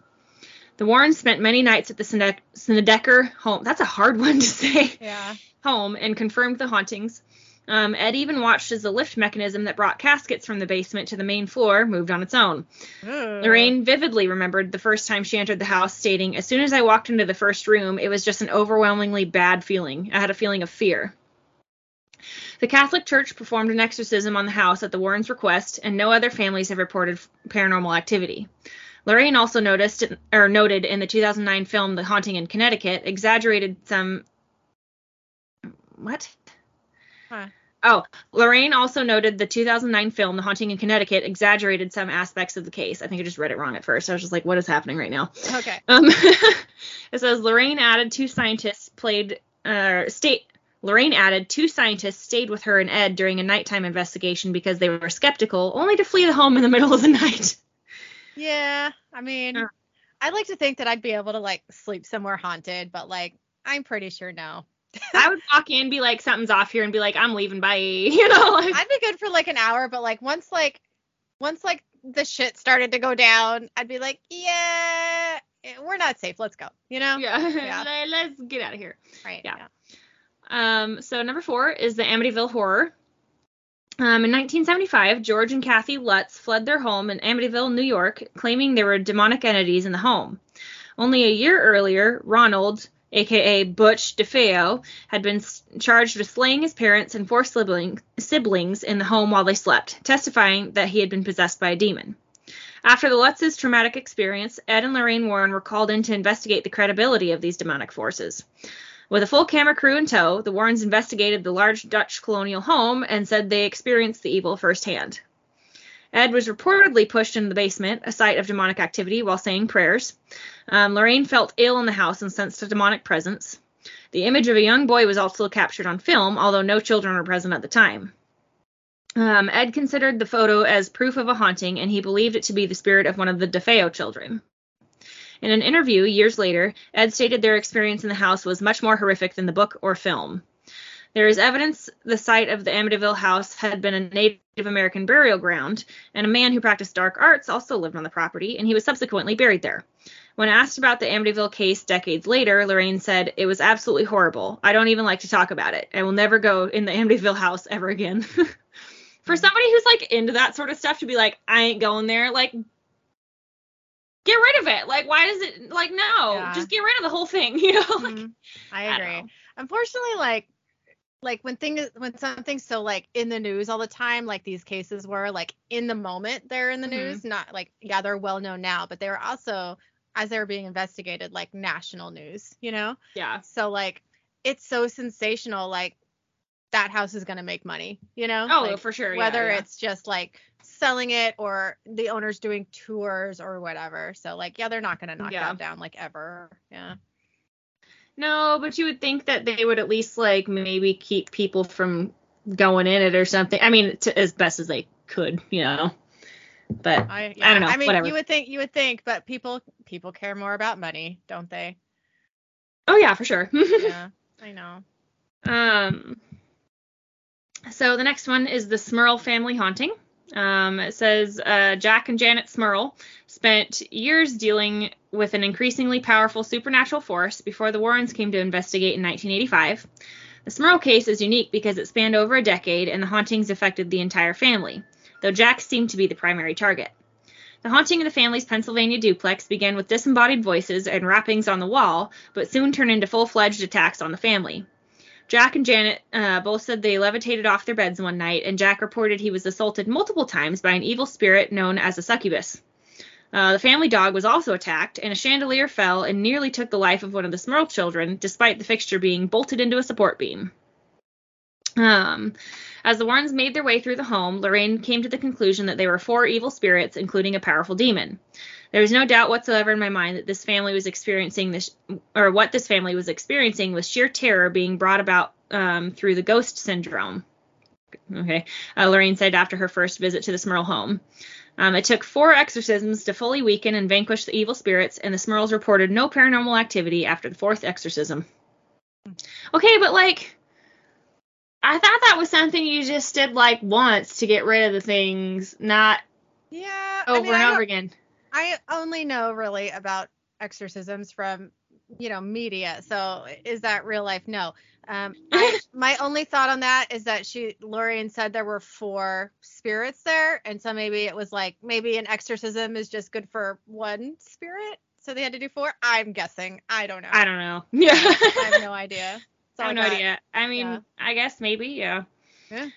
The Warrens spent many nights at the Sne- Snedeker home. That's a hard one to say Yeah. home and confirmed the hauntings. Um, Ed even watched as the lift mechanism that brought caskets from the basement to the main floor moved on its own. Lorraine vividly remembered the first time she entered the house, stating, As soon as I walked into the first room, it was just an overwhelmingly bad feeling. I had a feeling of fear. The Catholic Church performed an exorcism on the house at the Warrens' request, and no other families have reported paranormal activity. Lorraine also noticed or noted in the 2009 film The Haunting in Connecticut exaggerated some what? Huh. Oh, Lorraine also noted the 2009 film The Haunting in Connecticut exaggerated some aspects of the case. I think I just read it wrong at first. I was just like, what is happening right now? Okay. Um, it says Lorraine added two scientists played uh, state. Lorraine added two scientists stayed with her and Ed during a nighttime investigation because they were skeptical, only to flee the home in the middle of the night. Yeah. I mean, Uh. I'd like to think that I'd be able to like sleep somewhere haunted, but like I'm pretty sure no. I would walk in, be like, something's off here, and be like, I'm leaving, bye. You know, like, I'd be good for like an hour, but like once like once like the shit started to go down, I'd be like, yeah, eh, we're not safe. Let's go. You know? yeah, Yeah. Let- let's get out of here. Right. Yeah. Um, so number four is the Amityville Horror. Um, in 1975, George and Kathy Lutz fled their home in Amityville, New York, claiming there were demonic entities in the home. Only a year earlier, Ronald, aka Butch DeFeo, had been s- charged with slaying his parents and four sibling, siblings in the home while they slept, testifying that he had been possessed by a demon. After the Lutz's traumatic experience, Ed and Lorraine Warren were called in to investigate the credibility of these demonic forces. With a full camera crew in tow, the Warrens investigated the large Dutch colonial home and said they experienced the evil firsthand. Ed was reportedly pushed into the basement, a site of demonic activity, while saying prayers. Um, Lorraine felt ill in the house and sensed a demonic presence. The image of a young boy was also captured on film, although no children were present at the time. Um, Ed considered the photo as proof of a haunting, and he believed it to be the spirit of one of the DeFeo children. In an interview years later, Ed stated their experience in the house was much more horrific than the book or film. There is evidence the site of the Amityville house had been a Native American burial ground, and a man who practiced dark arts also lived on the property, and he was subsequently buried there. When asked about the Amityville case decades later, Lorraine said, It was absolutely horrible. I don't even like to talk about it. I will never go in the Amityville house ever again. For somebody who's like into that sort of stuff to be like, I ain't going there, like, get rid of it. Like, why does it, like, no, Yeah. just get rid of the whole thing, you know? Like, Mhm. I I agree. know. Unfortunately, like like when things when something's so like in the news all the time, like these cases were like in the moment they're in the Mhm. news, not like yeah they're well known now, but they were also as they were being investigated like national news, you know. yeah. So like it's so sensational. Like that house is going to make money, you know? Oh, Like, for sure. yeah, whether yeah. it's just like selling it or the owner's doing tours or whatever. So like, yeah, they're not going to knock Yeah. that down like ever. Yeah. No, but you would think that they would at least like maybe keep people from going in it or something. I mean, to, as best as they could, you know. But I, I don't know, I mean, whatever. you would think, you would think, but people, people care more about money, don't they? oh yeah, for sure. Yeah, I know. Um, so the next one is the Smurl family haunting. Um, it says uh, Jack and Janet Smurl spent years dealing with an increasingly powerful supernatural force before the Warrens came to investigate in 1985. The Smurl case is unique because it spanned over a decade and the hauntings affected the entire family, though Jack seemed to be the primary target. The haunting of the family's Pennsylvania duplex began with disembodied voices and rappings on the wall, but soon turned into full fledged attacks on the family. Jack and Janet uh, both said they levitated off their beds one night, and Jack reported he was assaulted multiple times by an evil spirit known as a succubus. Uh, the family dog was also attacked, and a chandelier fell and nearly took the life of one of the Smurl children, despite the fixture being bolted into a support beam. Um, as the Warrens made their way through the home, Lorraine came to the conclusion that there were four evil spirits, including a powerful demon. There was no doubt whatsoever in my mind that this family was experiencing this, or what this family was experiencing was sheer terror being brought about um, through the ghost syndrome. Okay, uh, Lorraine said after her first visit to the Smurl home. Um, it took four exorcisms to fully weaken and vanquish the evil spirits, and the Smurls reported no paranormal activity after the fourth exorcism. Okay, but like, I thought that was something you just did like once to get rid of the things, not Yeah. over I mean, and over again. I only know really about exorcisms from, you know, media. So is that real life? No. Um, I, my only thought on that is that she, Lorian said there were four spirits there, and so maybe it was like maybe an exorcism is just good for one spirit, so they had to do four. I'm guessing. I don't know. I don't know. Yeah. I have no idea. So I have no got- idea. I mean, Yeah. I guess maybe, yeah. Yeah.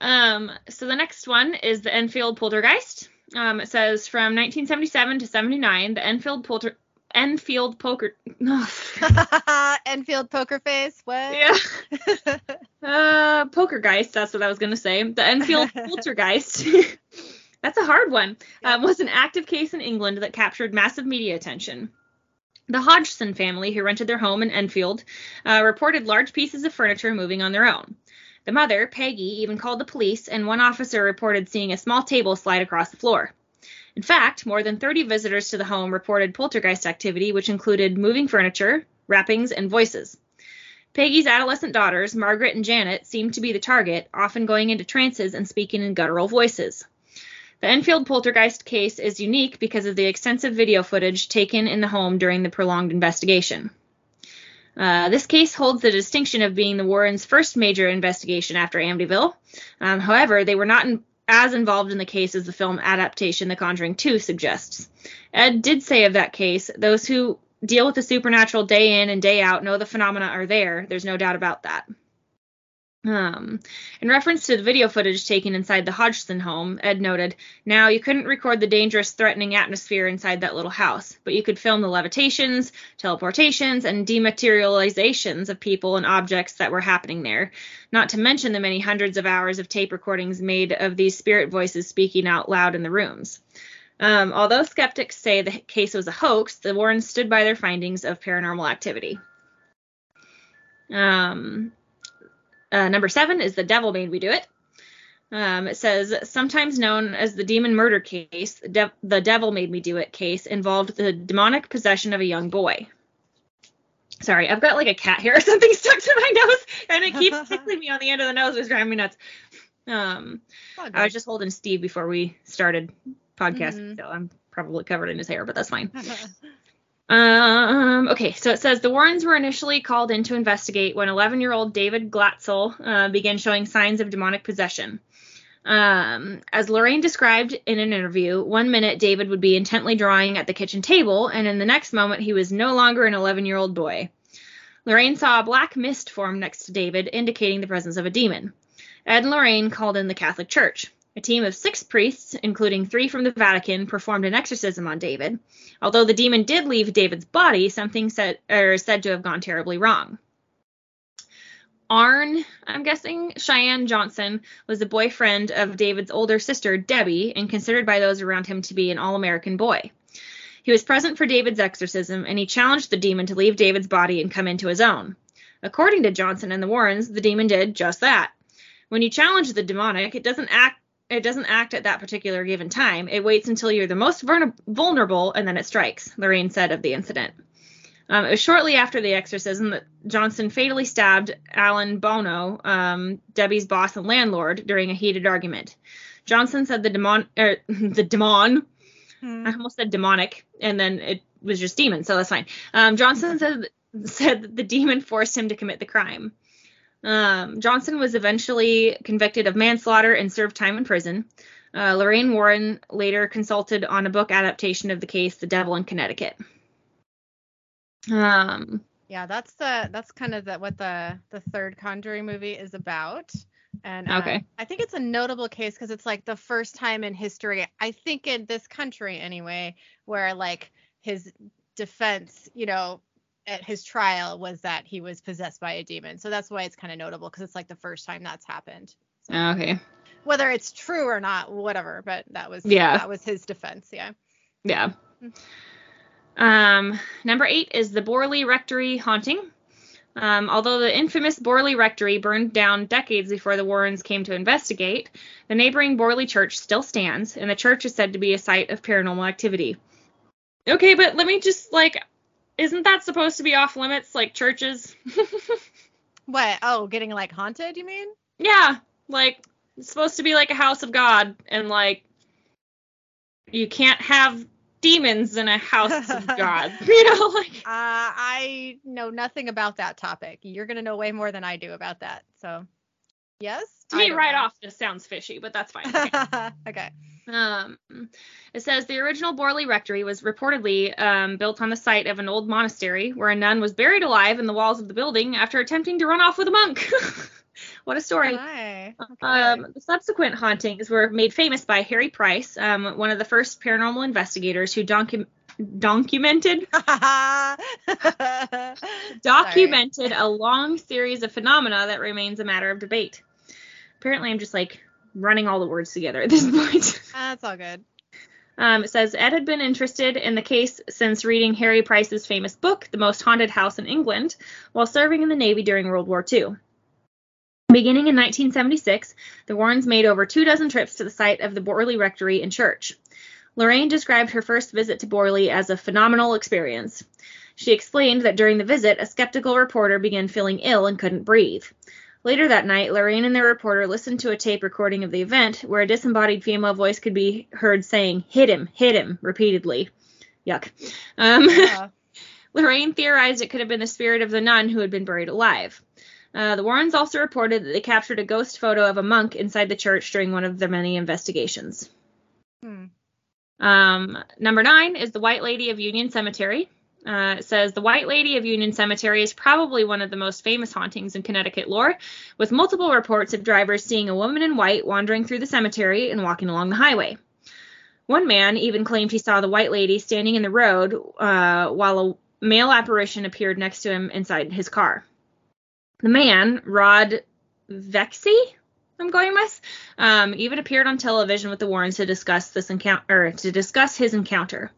Um, so the next one is the Enfield Poltergeist. Um, it says from 1977 to 79, the Enfield Polter Enfield Poker. Enfield poker face. What? yeah. Uh, Pokergeist. That's what I was gonna say. The Enfield Poltergeist. that's a hard one. Um, was an active case in England that captured massive media attention. The Hodgson family, who rented their home in Enfield, uh, reported large pieces of furniture moving on their own. The mother, Peggy, even called the police, and one officer reported seeing a small table slide across the floor. In fact, more than 30 visitors to the home reported poltergeist activity, which included moving furniture, rappings, and voices. Peggy's adolescent daughters, Margaret and Janet, seemed to be the target, often going into trances and speaking in guttural voices. The Enfield poltergeist case is unique because of the extensive video footage taken in the home during the prolonged investigation. Uh, this case holds the distinction of being the Warrens' first major investigation after Amityville. Um, however, they were not in, as involved in the case as the film adaptation The Conjuring 2 suggests. Ed did say of that case, those who deal with the supernatural day in and day out know the phenomena are there. There's no doubt about that. Um, in reference to the video footage taken inside the Hodgson home, Ed noted, Now, you couldn't record the dangerous, threatening atmosphere inside that little house, but you could film the levitations, teleportations, and dematerializations of people and objects that were happening there, not to mention the many hundreds of hours of tape recordings made of these spirit voices speaking out loud in the rooms. Um, although skeptics say the case was a hoax, the Warrens stood by their findings of paranormal activity. Um, uh, number seven is The Devil Made Me Do It. Um, it says, sometimes known as the demon murder case, the, de- the Devil Made Me Do It case involved the demonic possession of a young boy. Sorry, I've got like a cat hair or something stuck to my nose, and it keeps tickling me on the end of the nose. It's driving me nuts. Um, Oh, I was just holding Steve before we started podcasting, Mhm. so I'm probably covered in his hair, but that's fine. Um, okay, so it says the Warrens were initially called in to investigate when 11 year old David Glatzel uh, began showing signs of demonic possession. Um, as Lorraine described in an interview, one minute David would be intently drawing at the kitchen table, and in the next moment he was no longer an 11 year old boy. Lorraine saw a black mist form next to David, indicating the presence of a demon. Ed and Lorraine called in the Catholic Church. A team of six priests, including three from the Vatican, performed an exorcism on David. Although the demon did leave David's body, something said or said to have gone terribly wrong. Arn, I'm guessing, Cheyenne Johnson was the boyfriend of David's older sister, Debbie, and considered by those around him to be an all American boy. He was present for David's exorcism, and he challenged the demon to leave David's body and come into his own. According to Johnson and the Warrens, the demon did just that. When you challenge the demonic, it doesn't act it doesn't act at that particular given time. It waits until you're the most vulnerable and then it strikes, Lorraine said of the incident. Um, it was shortly after the exorcism that Johnson fatally stabbed Alan Bono, um, Debbie's boss and landlord, during a heated argument. Johnson said the demon, er, the demon, hmm. I almost said demonic, and then it was just demon, so that's fine. Um, Johnson said said that the demon forced him to commit the crime. Um, Johnson was eventually convicted of manslaughter and served time in prison. Uh, Lorraine Warren later consulted on a book adaptation of the case, The Devil in Connecticut. Um, yeah, that's the that's kind of the, what the the third Conjuring movie is about. And uh, okay. I think it's a notable case because it's like the first time in history, I think in this country anyway, where like his defense, you know, at his trial was that he was possessed by a demon. So that's why it's kind of notable because it's like the first time that's happened. So, okay. Whether it's true or not, whatever, but that was yeah that was his defense. Yeah. Yeah. Mm-hmm. Um, number eight is the Borley Rectory haunting. Um, although the infamous Borley Rectory burned down decades before the Warrens came to investigate, the neighboring Borley Church still stands, and the church is said to be a site of paranormal activity. Okay, but let me just like, isn't that supposed to be off limits, like churches? what? Oh, getting like haunted? You mean? Yeah, like it's supposed to be like a house of God, and like you can't have demons in a house of God. You know, like uh, I know nothing about that topic. You're gonna know way more than I do about that. So yes. To me, right know. off, this sounds fishy, but that's fine. Okay. okay. Um, it says the original Borley Rectory was reportedly um, built on the site of an old monastery where a nun was buried alive in the walls of the building after attempting to run off with a monk. what a story. Okay. Um, the subsequent hauntings were made famous by Harry Price, um, one of the first paranormal investigators who docu- documented documented a long series of phenomena that remains a matter of debate. Apparently, I'm just like running all the words together at this point. That's all good. Um, it says Ed had been interested in the case since reading Harry Price's famous book, The Most Haunted House in England, while serving in the Navy during World War II. Beginning in 1976, the Warrens made over two dozen trips to the site of the Borley Rectory and Church. Lorraine described her first visit to Borley as a phenomenal experience. She explained that during the visit, a skeptical reporter began feeling ill and couldn't breathe. Later that night, Lorraine and their reporter listened to a tape recording of the event where a disembodied female voice could be heard saying, Hit him, hit him, repeatedly. Yuck. Um, yeah. Lorraine theorized it could have been the spirit of the nun who had been buried alive. Uh, the Warrens also reported that they captured a ghost photo of a monk inside the church during one of their many investigations. Hmm. Um, number nine is the White Lady of Union Cemetery. Uh, it says the White Lady of Union Cemetery is probably one of the most famous hauntings in Connecticut lore, with multiple reports of drivers seeing a woman in white wandering through the cemetery and walking along the highway. One man even claimed he saw the White Lady standing in the road uh, while a male apparition appeared next to him inside his car. The man, Rod Vexy, I'm going with, um, even appeared on television with the Warrens to discuss this encounter, to discuss his encounter.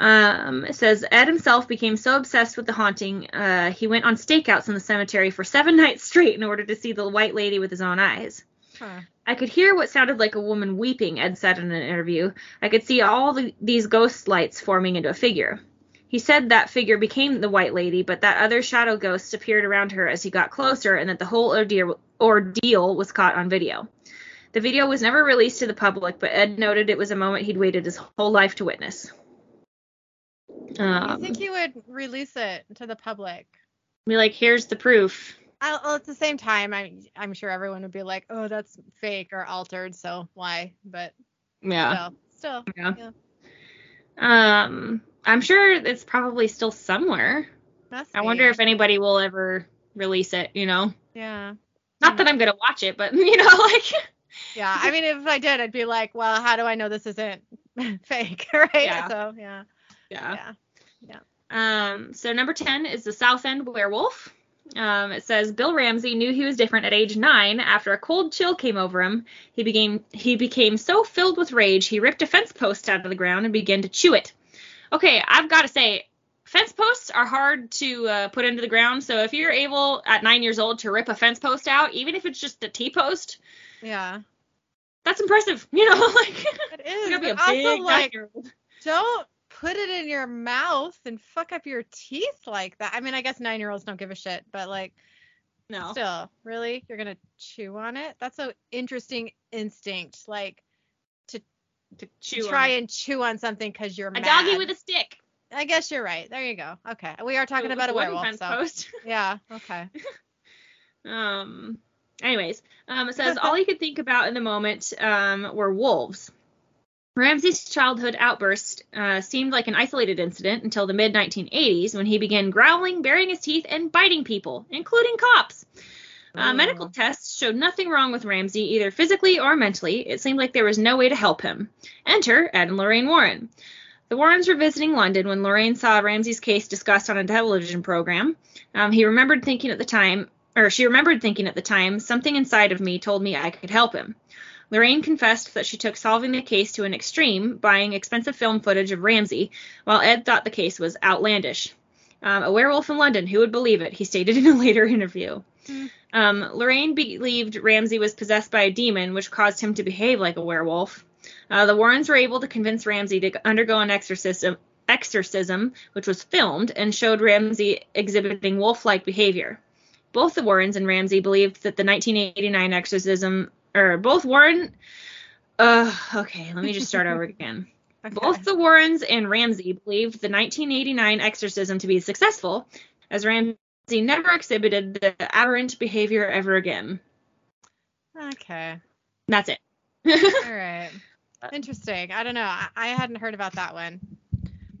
Um, it says Ed himself became so obsessed with the haunting, uh, he went on stakeouts in the cemetery for seven nights straight in order to see the white lady with his own eyes. Huh. I could hear what sounded like a woman weeping, Ed said in an interview. I could see all the, these ghost lights forming into a figure. He said that figure became the White Lady, but that other shadow ghosts appeared around her as he got closer, and that the whole ordeal, ordeal was caught on video. The video was never released to the public, but Ed noted it was a moment he'd waited his whole life to witness. Um, I think he would release it to the public. Be like, here's the proof. I, well, at the same time, I'm I'm sure everyone would be like, oh, that's fake or altered, so why? But yeah, still, still yeah. yeah. Um, I'm sure it's probably still somewhere. That's I wonder if anybody will ever release it, you know? Yeah. Not that I'm gonna watch it, but you know, like Yeah, I mean if I did, I'd be like, well, how do I know this isn't fake, right? Yeah. So yeah. Yeah. Yeah. Yeah. Um, so number 10 is the South End Werewolf. Um, it says Bill Ramsey knew he was different at age nine. After a cold chill came over him, he became he became so filled with rage he ripped a fence post out of the ground and began to chew it. Okay, I've got to say, fence posts are hard to uh, put into the ground. So if you're able at nine years old to rip a fence post out, even if it's just a T post, Yeah. that's impressive. You know, like It it's is. gonna be a big like, don't put it in your mouth and fuck up your teeth like that. I mean, I guess nine year olds don't give a shit, but like, No. still, really? You're going to chew on it? That's an interesting instinct. Like, to chew try and chew on something because you're a mad. doggy with a stick. I guess you're right. There you go. Okay. We are talking about a werewolf. So. post. Yeah. Okay. Um. Anyways, um, it says all he could think about in the moment um, were wolves. Ramsey's childhood outburst uh, seemed like an isolated incident until the mid 1980s when he began growling, baring his teeth, and biting people, including cops. Uh, medical tests showed nothing wrong with Ramsey, either physically or mentally. It seemed like there was no way to help him. Enter Ed and Lorraine Warren. The Warrens were visiting London when Lorraine saw Ramsey's case discussed on a television program. Um, he remembered thinking at the time, or she remembered thinking at the time, something inside of me told me I could help him. Lorraine confessed that she took solving the case to an extreme, buying expensive film footage of Ramsey, while Ed thought the case was outlandish. Um, a werewolf in London, who would believe it? He stated in a later interview. Hmm. Um, Lorraine believed Ramsey was possessed by a demon, which caused him to behave like a werewolf. Uh, the Warrens were able to convince Ramsey to undergo an exorcism, exorcism, which was filmed and showed Ramsey exhibiting wolf-like behavior. Both the Warrens and Ramsey believed that the 1989 exorcism, or both Warren. Uh, okay, let me just start over again. okay. Both the Warrens and Ramsey believed the 1989 exorcism to be successful, as Ramsey never exhibited the aberrant behavior ever again. Okay. That's it. All right. Interesting. I don't know. I, I hadn't heard about that one.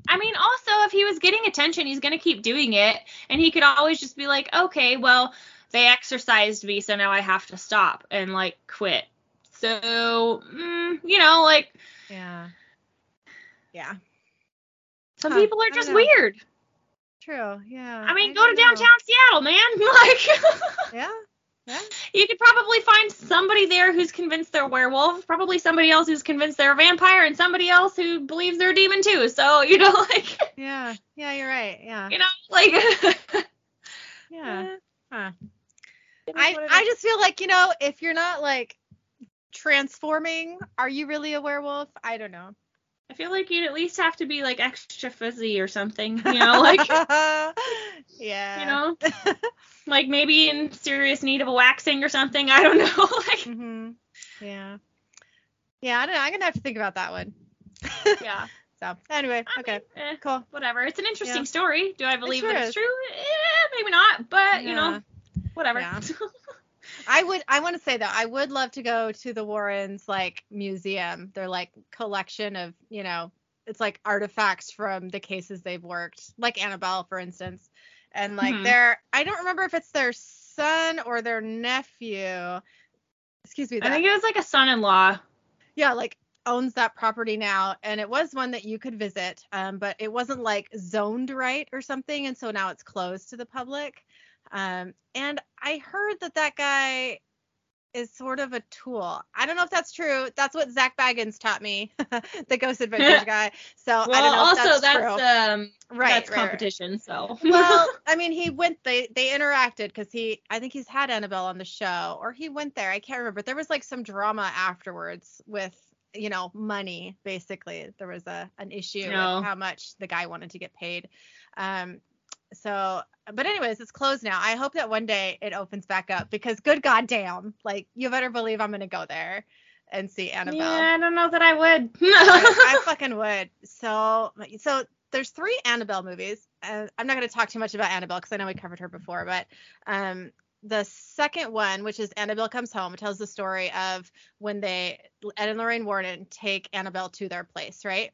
I mean, also, if he was getting attention, he's going to keep doing it. And he could always just be like, okay, well, they exercised me, so now I have to stop and, like, quit. So, mm, you know, like, Yeah. Yeah. some Huh, people are just weird. True. Yeah. I mean, go don't to know. downtown Seattle, man. Like, Yeah. Yeah. you could probably find somebody there who's convinced they're a werewolf, probably somebody else who's convinced they're a vampire, and somebody else who believes they're a demon too. So, you know, like, Yeah. Yeah. You're right. Yeah. you know, like, Yeah. Huh. It is I I just feel like you know if you're not like transforming, are you really a werewolf? I don't know. I feel like you'd at least have to be like extra fuzzy or something, you know, like, yeah. you know, like maybe in serious need of a waxing or something. I don't know. like, hmm Yeah. Yeah. I don't know. I'm gonna have to think about that one. yeah. So anyway, I okay, mean, eh, cool. whatever. It's an interesting Yeah. story. Do I believe sure that is. it's true? Eh, maybe not, but you know, whatever. Yeah. I would. I want to say though, I would love to go to the Warrens like museum. Their like collection of you know, it's like artifacts from the cases they've worked, like Annabelle, for instance, and like Mhm. their. I don't remember if it's their son or their nephew. Excuse me. I think it was like a son-in-law. yeah, like owns that property now, and it was one that you could visit, um, but it wasn't like zoned right or something, and so now it's closed to the public. Um, and I heard that that guy is sort of a tool. I don't know if that's true. That's what Zak Bagans taught me, the Ghost Adventures guy. So Well, I don't know also if that's, true. um right, that's right, right. competition, so well, I mean, he went. They they interacted because he. I think he's had Annabelle on the show, or he went there. I can't remember. There was like some drama afterwards with you know money. Basically, there was a an issue No. with how much the guy wanted to get paid. Um. So, but anyways, it's closed now. I hope that one day it opens back up because good goddamn, like you better believe I'm gonna go there and see Annabelle. yeah, I don't know that I would. I, I fucking would. So, so there's three Annabelle movies. Uh, I'm not going to talk too much about Annabelle because I know we covered her before, but um, the second one, which is Annabelle Comes Home, tells the story of when they Ed and Lorraine Warren take Annabelle to their place, right?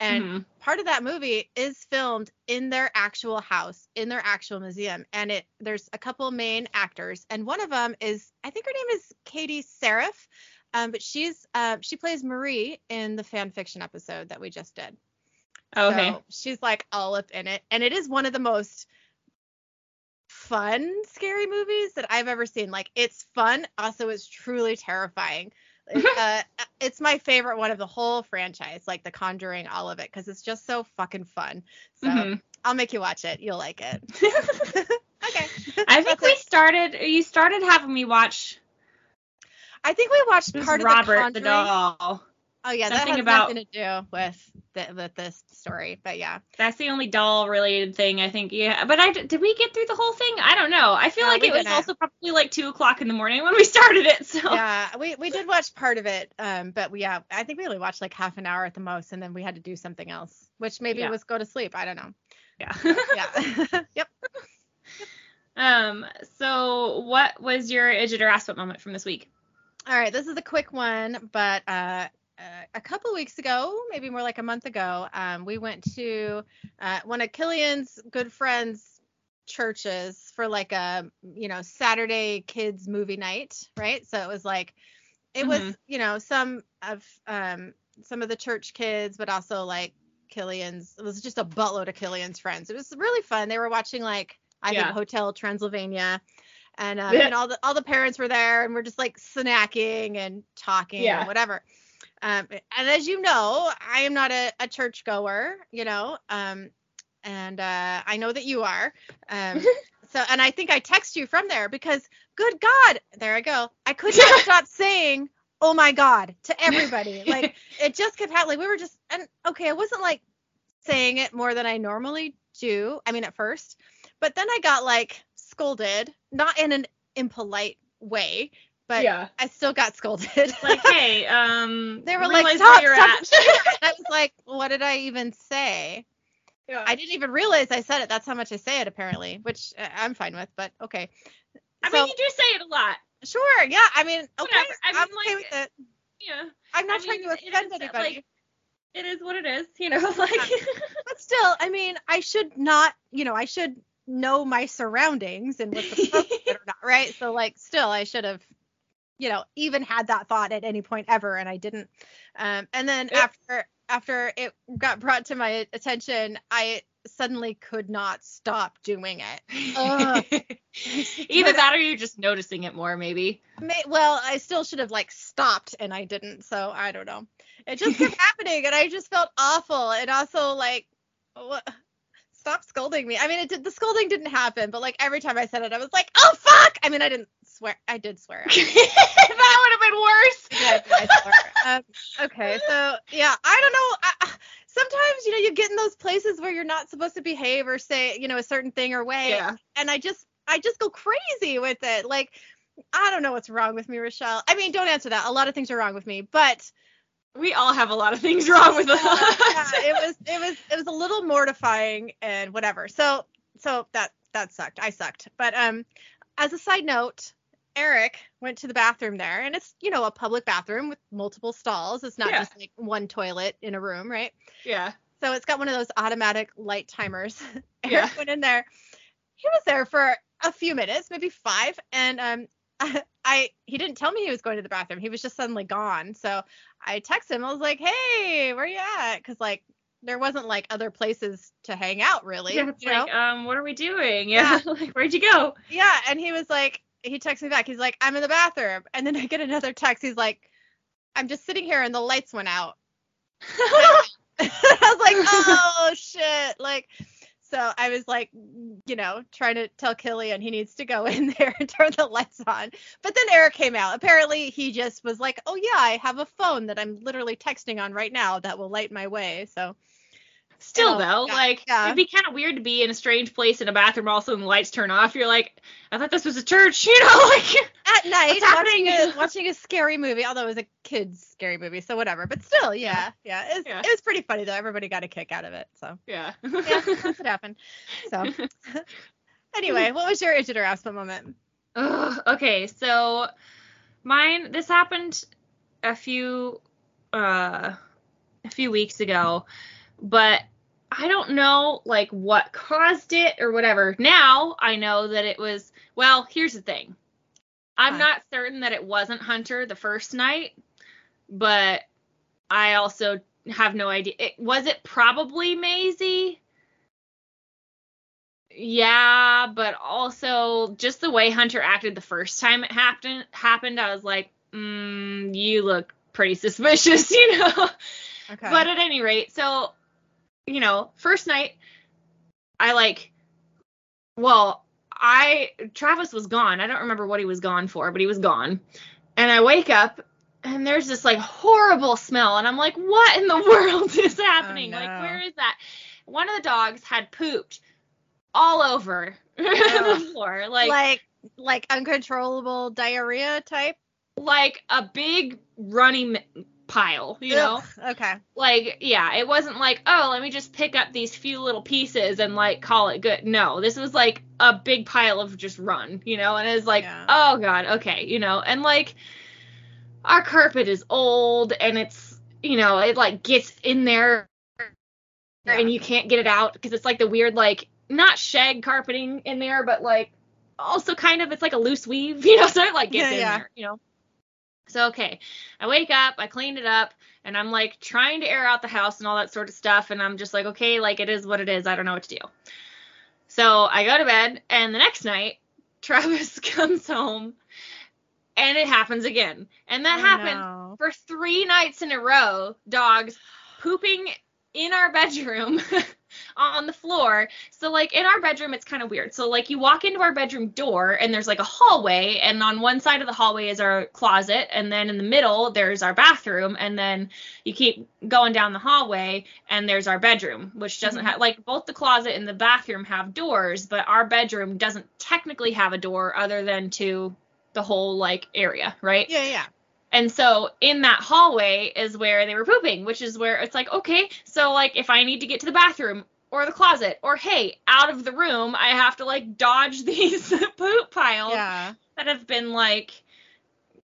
And Mhm. part of that movie is filmed in their actual house, in their actual museum, and it there's a couple main actors, and one of them is I think her name is Katie Sarife, um, but she's uh, she plays Marie in the fan fiction episode that we just did. okay. So she's like all up in it, and it is one of the most fun scary movies that I've ever seen. Like it's fun, also it's truly terrifying. It's, uh, it's my favorite one of the whole franchise, like The Conjuring, all of it, because it's just so fucking fun. So Mhm. I'll make you watch it. You'll like it. okay. I think That's we it. started. You started having me watch I think we watched part of Robert the the, Conjuring. doll. Oh yeah, that has about- nothing to do with the, with this story, but yeah. That's the only doll related thing I think. Yeah, but I did we get through the whole thing? I don't know. I feel No, like it was didn't. also probably like two o'clock in the morning when we started it. So Yeah, we we did watch part of it, um, but we, yeah, I think we only watched like half an hour at the most, and then we had to do something else, which maybe Yeah. was go to sleep. I don't know. yeah. Yeah. yep. um. So what was your ass moment from this week? All right, this is a quick one, but uh, uh, a couple weeks ago, maybe more like a month ago, um, we went to uh, one of Killian's good friends' churches for like a you know Saturday kids movie night, right? So it was like it was Mhm. you know some of um some of the church kids, but also like Killian's. It was just a buttload of Killian's friends. It was really fun. They were watching like I Yeah. think Hotel Transylvania. And, um, Yeah. and all the all the parents were there, and we're just like snacking and talking Yeah. and whatever. Um, and as you know, I am not a, a church goer, you know, um, and uh, I know that you are. Um, so, and I think I text you from there because, good God, there I go. I could not stop saying, "Oh my God" to everybody. Like it just kept happening. We were just, and okay, I wasn't like saying it more than I normally do. I mean, at first, but then I got like scolded, not in an impolite way, but yeah. I still got scolded. Like hey, um. they were like, realize stop, where you're stop. at. And I was like, what did I even say? Yeah. I didn't even realize I said it. That's how much I say it, apparently, which uh, I'm fine with, but okay. I So- mean, you do say it a lot. Sure, yeah. I mean, okay, Whatever. I mean, I'm okay like, with it. Yeah. I'm not I trying mean, to offend is, anybody. like, It is what it is. You know, like. but still, I mean, I should not, you know, I should know my surroundings and what's appropriate or not, right? So, like, still, I should have, you know, even had that thought at any point ever, and I didn't. Um, and then after after it got brought to my attention, I suddenly could not stop doing it. Either that or you're just noticing it more, maybe. May, well, I still should have like stopped, and I didn't. So I don't know. It just kept happening, and I just felt awful. And also like, what? Stop scolding me. I mean, it did. The scolding didn't happen, but like every time I said it, I was like, oh fuck. I mean, I didn't swear. I did swear. that would have been worse. Yeah, I swear. Um, okay, so yeah, I don't know. I, I- sometimes you know you get in those places where you're not supposed to behave or say you know a certain thing or way, Yeah. and I just I just go crazy with it. Like I don't know what's wrong with me, Rochelle. I mean, don't answer that. A lot of things are wrong with me, but We all have a lot of things wrong with us. yeah, it was it was it was a little mortifying and whatever. So so that that sucked. I sucked. But um as a side note, Eric went to the bathroom there and it's, you know, a public bathroom with multiple stalls. It's not Yeah. just like one toilet in a room, right? yeah. So it's got one of those automatic light timers. Eric Yeah. went in there. He was there for a few minutes, maybe five, and um, I, I he didn't tell me he was going to the bathroom. He was just suddenly gone. So I texted him. I was like, "Hey, where you at?" Because like there wasn't like other places to hang out really. Yeah, it's you know? like, um, what are we doing? Yeah. like, where'd you go? Yeah, and he was like, he texts me back. He's like, I'm in the bathroom, and then I get another text. He's like, I'm just sitting here and the lights went out. I was like, oh shit. Like, so I was like, you know, trying to tell Killian he needs to go in there and turn the lights on. But then Eric came out. Apparently, he just was like, oh yeah, I have a phone that I'm literally texting on right now that will light my way. So Still Oh, though, yeah, like yeah. it'd be kind of weird to be in a strange place in a bathroom, all of a sudden the lights turn off. You're like, I thought this was a church, you know, like at night watching a, watching a scary movie, although it was a kids scary movie, so whatever. But still, yeah, yeah, it's, Yeah. it was pretty funny though. Everybody got a kick out of it. So yeah. yeah, that's what happened. So anyway, what was your or asshole moment? Ugh, okay, so mine this happened a few uh a few weeks ago, but I don't know like what caused it or whatever. Now I know that it was well, here's the thing. I'm not certain that it wasn't Hunter the first night, but I also have no idea. It was it probably Maisie? yeah, but also just the way Hunter acted the first time it happened happened, I was like, mm, you look pretty suspicious, you know. Okay. But at any rate, so you know, first night, I like, well, I Travis was gone. I don't remember what he was gone for, but he was gone. And I wake up and there's this like horrible smell, and I'm like, what in the world is happening? Like, no. where is that? One of the dogs had pooped all over the floor, like, like like like uncontrollable diarrhea type. Like a big running pile, you know. Ugh, Okay. like yeah it wasn't like oh let me just pick up these few little pieces and like call it good no this was like a big pile of just run you know and it's like Yeah. oh god okay you know and like our carpet is old and it's you know it like gets in there Yeah. and you can't get it out because it's like the weird like not shag carpeting in there but like also kind of it's like a loose weave you know so it like gets Yeah, in there you know so okay I wake up, I cleaned it up, and I'm like trying to air out the house and all that sort of stuff. And I'm just like, okay, like it is what it is. I don't know what to do. So I go to bed, and the next night, Travis comes home, and it happens again. And that Oh, happened no. for three nights in a row. Dogs pooping in our bedroom on the floor. So like in our bedroom it's kind of weird. So like you walk into our bedroom door and there's like a hallway and on one side of the hallway is our closet and then in the middle there's our bathroom and then you keep going down the hallway and there's our bedroom which doesn't Mhm. have like both the closet and the bathroom have doors but our bedroom doesn't technically have a door other than to the whole like area, right? Yeah, yeah. And so in that hallway is where they were pooping, which is where it's like, okay, so like if I need to get to the bathroom or the closet or hey, out of the room, I have to like dodge these poop piles Yeah. that have been like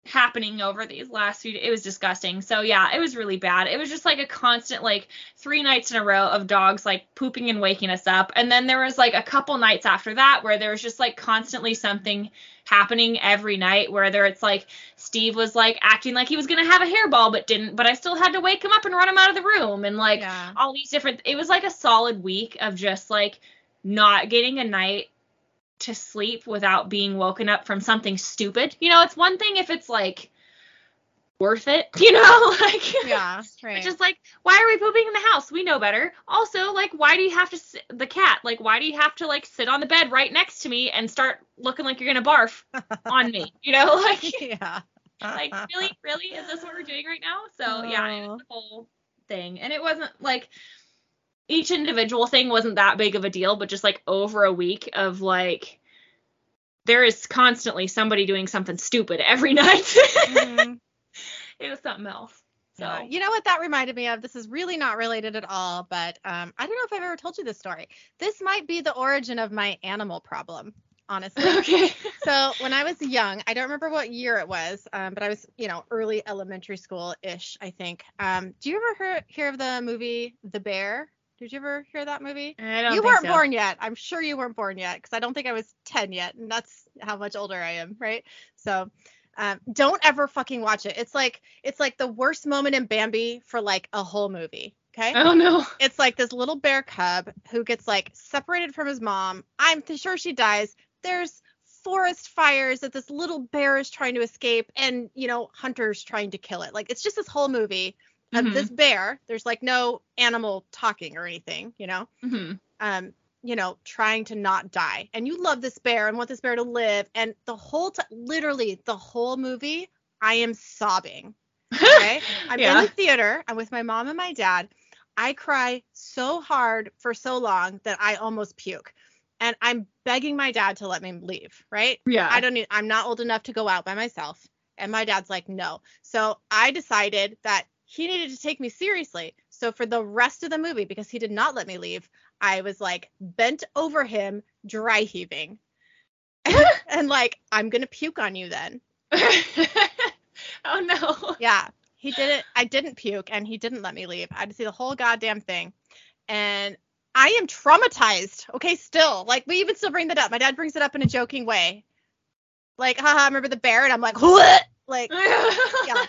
happening over these last few it was disgusting. So yeah it was really bad. It was just like a constant like three nights in a row of dogs like pooping and waking us up. And then there was like a couple nights after that where there was just like constantly something happening every night whether it's like steve was like acting like he was gonna have a hairball but didn't but i still had to wake him up and run him out of the room and like yeah. all these different it was like a solid week of just like not getting a night to sleep without being woken up from something stupid. You know, it's one thing if it's like worth it, you know, like Yeah. Right. It's just like, why are we pooping in the house? We know better. Also, like, why do you have to sit, the cat? Like, why do you have to like sit on the bed right next to me and start looking like you're gonna barf on me? You know, like, yeah. Like really, really, is this what we're doing right now? So yeah, it Oh. was the whole thing, and it wasn't like each individual thing wasn't that big of a deal, but just like over a week of like there is constantly somebody doing something stupid every night. Mhm. it was something else. So Yeah. You know what that reminded me of? This is really not related at all, but um, I don't know if I've ever told you this story. This might be the origin of my animal problem, honestly. okay. so when I was young, I don't remember what year it was, um, but I was, you know, early elementary school ish, I think. Um, do you ever hear, hear of the movie The Bear? Did you ever hear that movie? I don't You weren't so. born yet. I'm sure you weren't born yet because I don't think I was 10 yet, and that's how much older I am, right? So, um, don't ever fucking watch it. It's like it's like the worst moment in Bambi for like a whole movie. Okay, Oh no. it's like this little bear cub who gets like separated from his mom. I'm sure she dies. There's forest fires that this little bear is trying to escape, and you know hunters trying to kill it. Like it's just this whole movie of Mhm. this bear. There's like no animal talking or anything, you know hmm um, you know, trying to not die. And you love this bear and want this bear to live. And the whole time, literally the whole movie, I am sobbing. Okay. I'm Yeah. in the theater. I'm with my mom and my dad. I cry so hard for so long that I almost puke. And I'm begging my dad to let me leave, right? yeah. I don't need, I'm not old enough to go out by myself. And my dad's like, no. So I decided that he needed to take me seriously. So for the rest of the movie, because he did not let me leave, I was like bent over him, dry heaving. and like, I'm going to puke on you then. oh no. Yeah. He did it. I didn't puke and he didn't let me leave. I had to see the whole goddamn thing. And I am traumatized. Okay, still. Like we even still bring that up. My dad brings it up in a joking way. Like, haha, remember the bear? And I'm like, what? Like, yeah.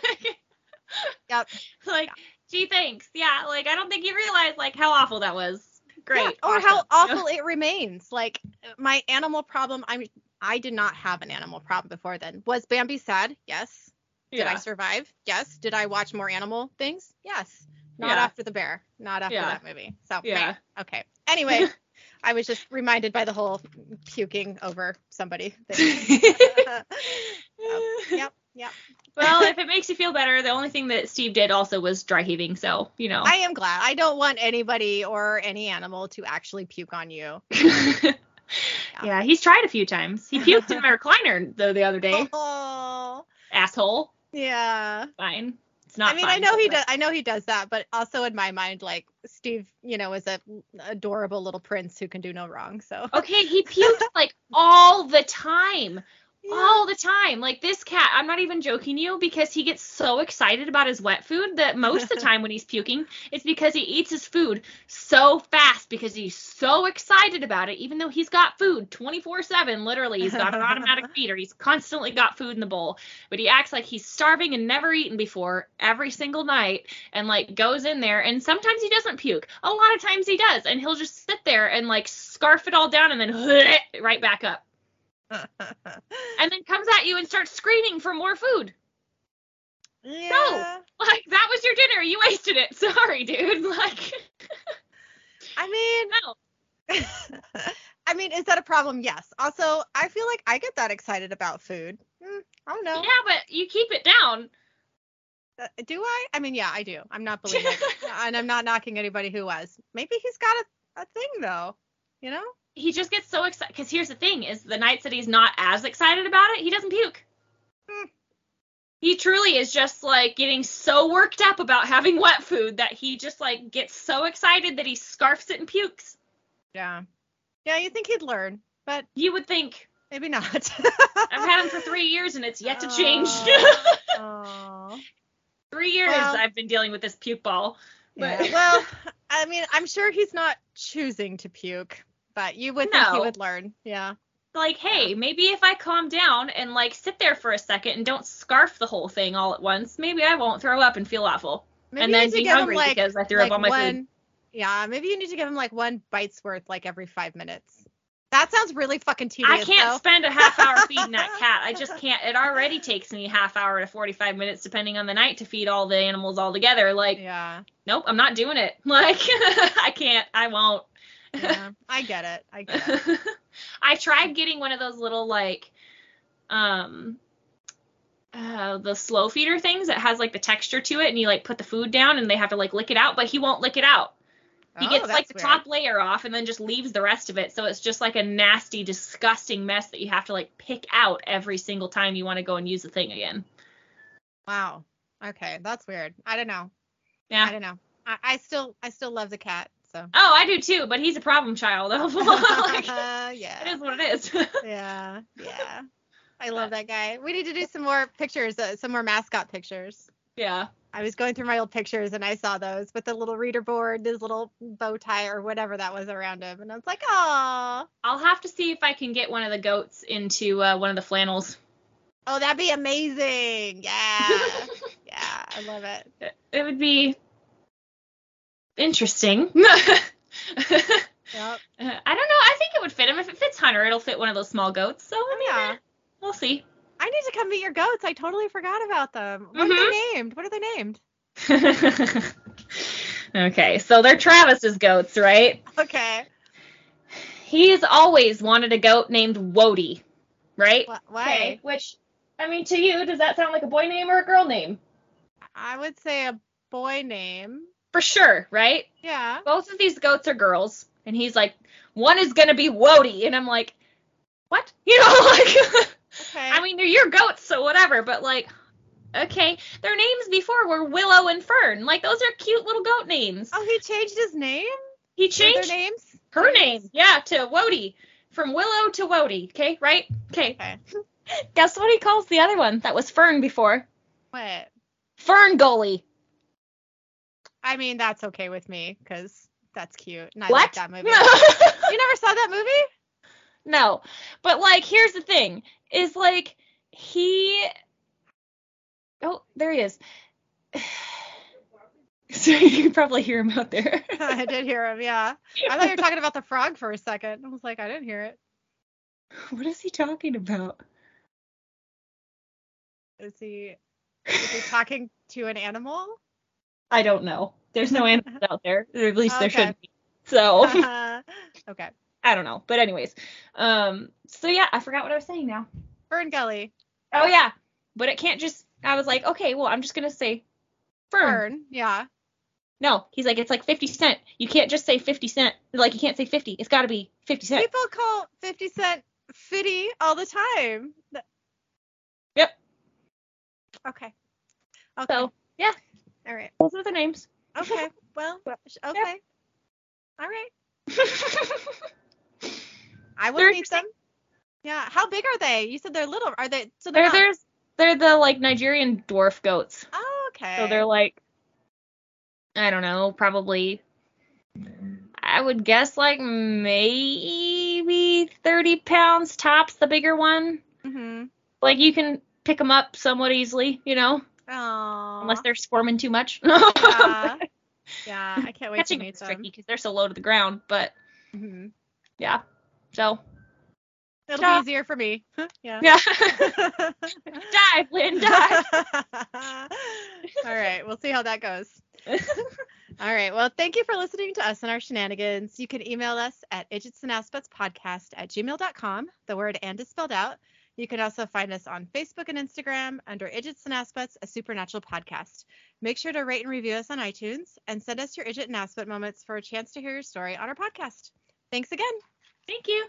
Yep. Like, gee, thanks. Yeah, like I don't think you realize like how awful that was. Great. or how awful it remains. Like my animal problem. I'm. I did not have an animal problem before then. Was Bambi sad? Yes. Did I survive? Yes. Did I watch more animal things? Yes. Not Yeah. after the bear. Not after Yeah. that movie. So Yeah. Okay. Anyway, I was just reminded by the whole puking over somebody. Thing. Oh, yep. Yep. well, if it makes you feel better, the only thing that Steve did also was dry heaving. So you know. I am glad. I don't want anybody or any animal to actually puke on you. yeah, he's tried a few times. He puked in my recliner though the other day. Oh. Asshole. Yeah. Fine. It's not. I mean, I know he does. I know he does that, but also in my mind, like Steve, you know, is a adorable little prince who can do no wrong. So Okay, he puked like all the time. Yeah. all the time. Like this cat, I'm not even joking you because he gets so excited about his wet food that most of the time when he's puking, it's because he eats his food so fast because he's so excited about it, even though he's got food 24 7. Literally, he's got an automatic feeder. He's constantly got food in the bowl, but he acts like he's starving and never eaten before every single night and like goes in there. And sometimes he doesn't puke. A lot of times he does. And he'll just sit there and like scarf it all down and then right back up and then comes at you and starts screaming for more food. yeah. No, Like that was your dinner, you wasted it. Sorry, dude. Like I mean, no. I mean, is that a problem? Yes. Also, I feel like I get that excited about food. Hmm, I don't know. Yeah, but you keep it down. Uh, Do I? I mean, yeah, I do. I'm not believing, and I'm not knocking anybody who was. Maybe he's got a, a thing though. You know? He just gets so excited because here's the thing: is the nights that he's not as excited about it, he doesn't puke. Hmm. He truly is just like getting so worked up about having wet food that he just like gets so excited that he scarfs it and pukes. Yeah. Yeah, you think he'd learn, but You would think maybe not. I've had him for three years and it's yet to change. Three years Well- I've been dealing with this puke ball. But Yeah, well, I mean, I'm sure he's not choosing to puke, but you would think he would learn. Yeah. like, hey, maybe if I calm down and like sit there for a second and don't scarf the whole thing all at once, maybe I won't throw up and feel awful. Maybe and then be hungry like, because I threw like up all my one, food. Yeah, maybe you need to give him like one bite's worth like every five minutes. That sounds really fucking tedious. I can't though. spend a half hour feeding that cat. I just can't. It already takes me a half hour to 45 minutes, depending on the night, to feed all the animals all together. Like, Yeah. nope, I'm not doing it. Like, I can't. I won't. Yeah. I get it. I get it. I tried getting one of those little like um uh the slow feeder things that has like the texture to it and you like put the food down and they have to like lick it out but he won't lick it out. He Oh, gets like the weird. top layer off and then just leaves the rest of it so it's just like a nasty disgusting mess that you have to like pick out every single time you want to go and use the thing again. Wow. Okay, that's weird. I don't know. Yeah i don't know. I, I still I still love the cat. So. Oh, I do too, but he's a problem child. like, yeah. it is what it is. Yeah. Yeah. I love that guy. We need to do some more pictures, uh, some more mascot pictures. yeah. I was going through my old pictures and I saw those with the little reader board, his little bow tie or whatever that was around him, and I was like, "Oh, I'll have to see if I can get one of the goats into uh, one of the flannels. oh, that'd be amazing! Yeah, yeah, I love it." it it would be interesting. Yep. Uh, I don't know. I think it would fit him. If it fits Hunter, it'll fit one of those small goats. So I mean, Yeah. eh, we'll see. I need to come meet your goats. I totally forgot about them. What are they named? What are they named? okay, so they're Travis's goats, right? Okay. He's always wanted a goat named Wody, right? Wh- Why? Okay, which I mean, to you, does that sound like a boy name or a girl name? I would say a boy name. For sure, right? Yeah. both of these goats are girls and he's like one is gonna be Wody and I'm like what you know like Okay. I mean they're your goats so whatever but like okay their names before were Willow and Fern like those are cute little goat names oh, he changed his name. he changed Their names. her name yeah to Wody from Willow to Wody okay right okay Okay. guess what he calls the other one that was Fern before What? Fern Gully I mean, that's okay with me because that's cute. And I what like that movie. you never saw that movie? No. But like here's the thing is like he Oh, there he is. So you can probably hear him out there. I did hear him. Yeah. I thought you were talking about the frog for a second. I was like, I didn't hear it. What is he talking about? Is he is he talking to an animal? I don't know. There's no animals out there. Or at least there Okay. should be. So okay. I don't know. But anyways. Um so yeah, I forgot what I was saying now. Fern Gully. Oh yeah. But it can't just I was like, okay, well I'm just gonna say fern. Fern. Yeah. No, he's like, it's like 50 cent. You can't just say 50 cent. Like, you can't say 50. It's got to be 50 cent. People call 50 Cent Fitty all the time. Yep. Okay. Okay. So, yeah, all right. those are the names. Okay. Well, okay. All right. I will meet them. Yeah. How big are they? You said they're little. Are they? So they're, They're, not- there's, they're the, like, Nigerian dwarf goats. Oh, okay. So they're, like, I don't know, probably, I would guess, like, maybe 30 pounds tops, the bigger one. Mm-hmm. Like, you can pick them up somewhat easily, you know, Oh. Unless they're squirming too much. Yeah. yeah. I can't wait to Catching meet them. tricky because they're so low to the ground, but hmm yeah. So, It'll Yeah. be easier for me. yeah. yeah. dive, Lynn, dive. All right. We'll see how that goes. All right. Well, thank you for listening to us and our shenanigans. You can email us at idgits and aspets podcast at gmail.com. The word and is spelled out. You can also find us on Facebook and Instagram under Idgits and Aspets, a supernatural podcast. Make sure to rate and review us on iTunes and send us your Idgit and Aspet moments for a chance to hear your story on our podcast. Thanks again. Thank you.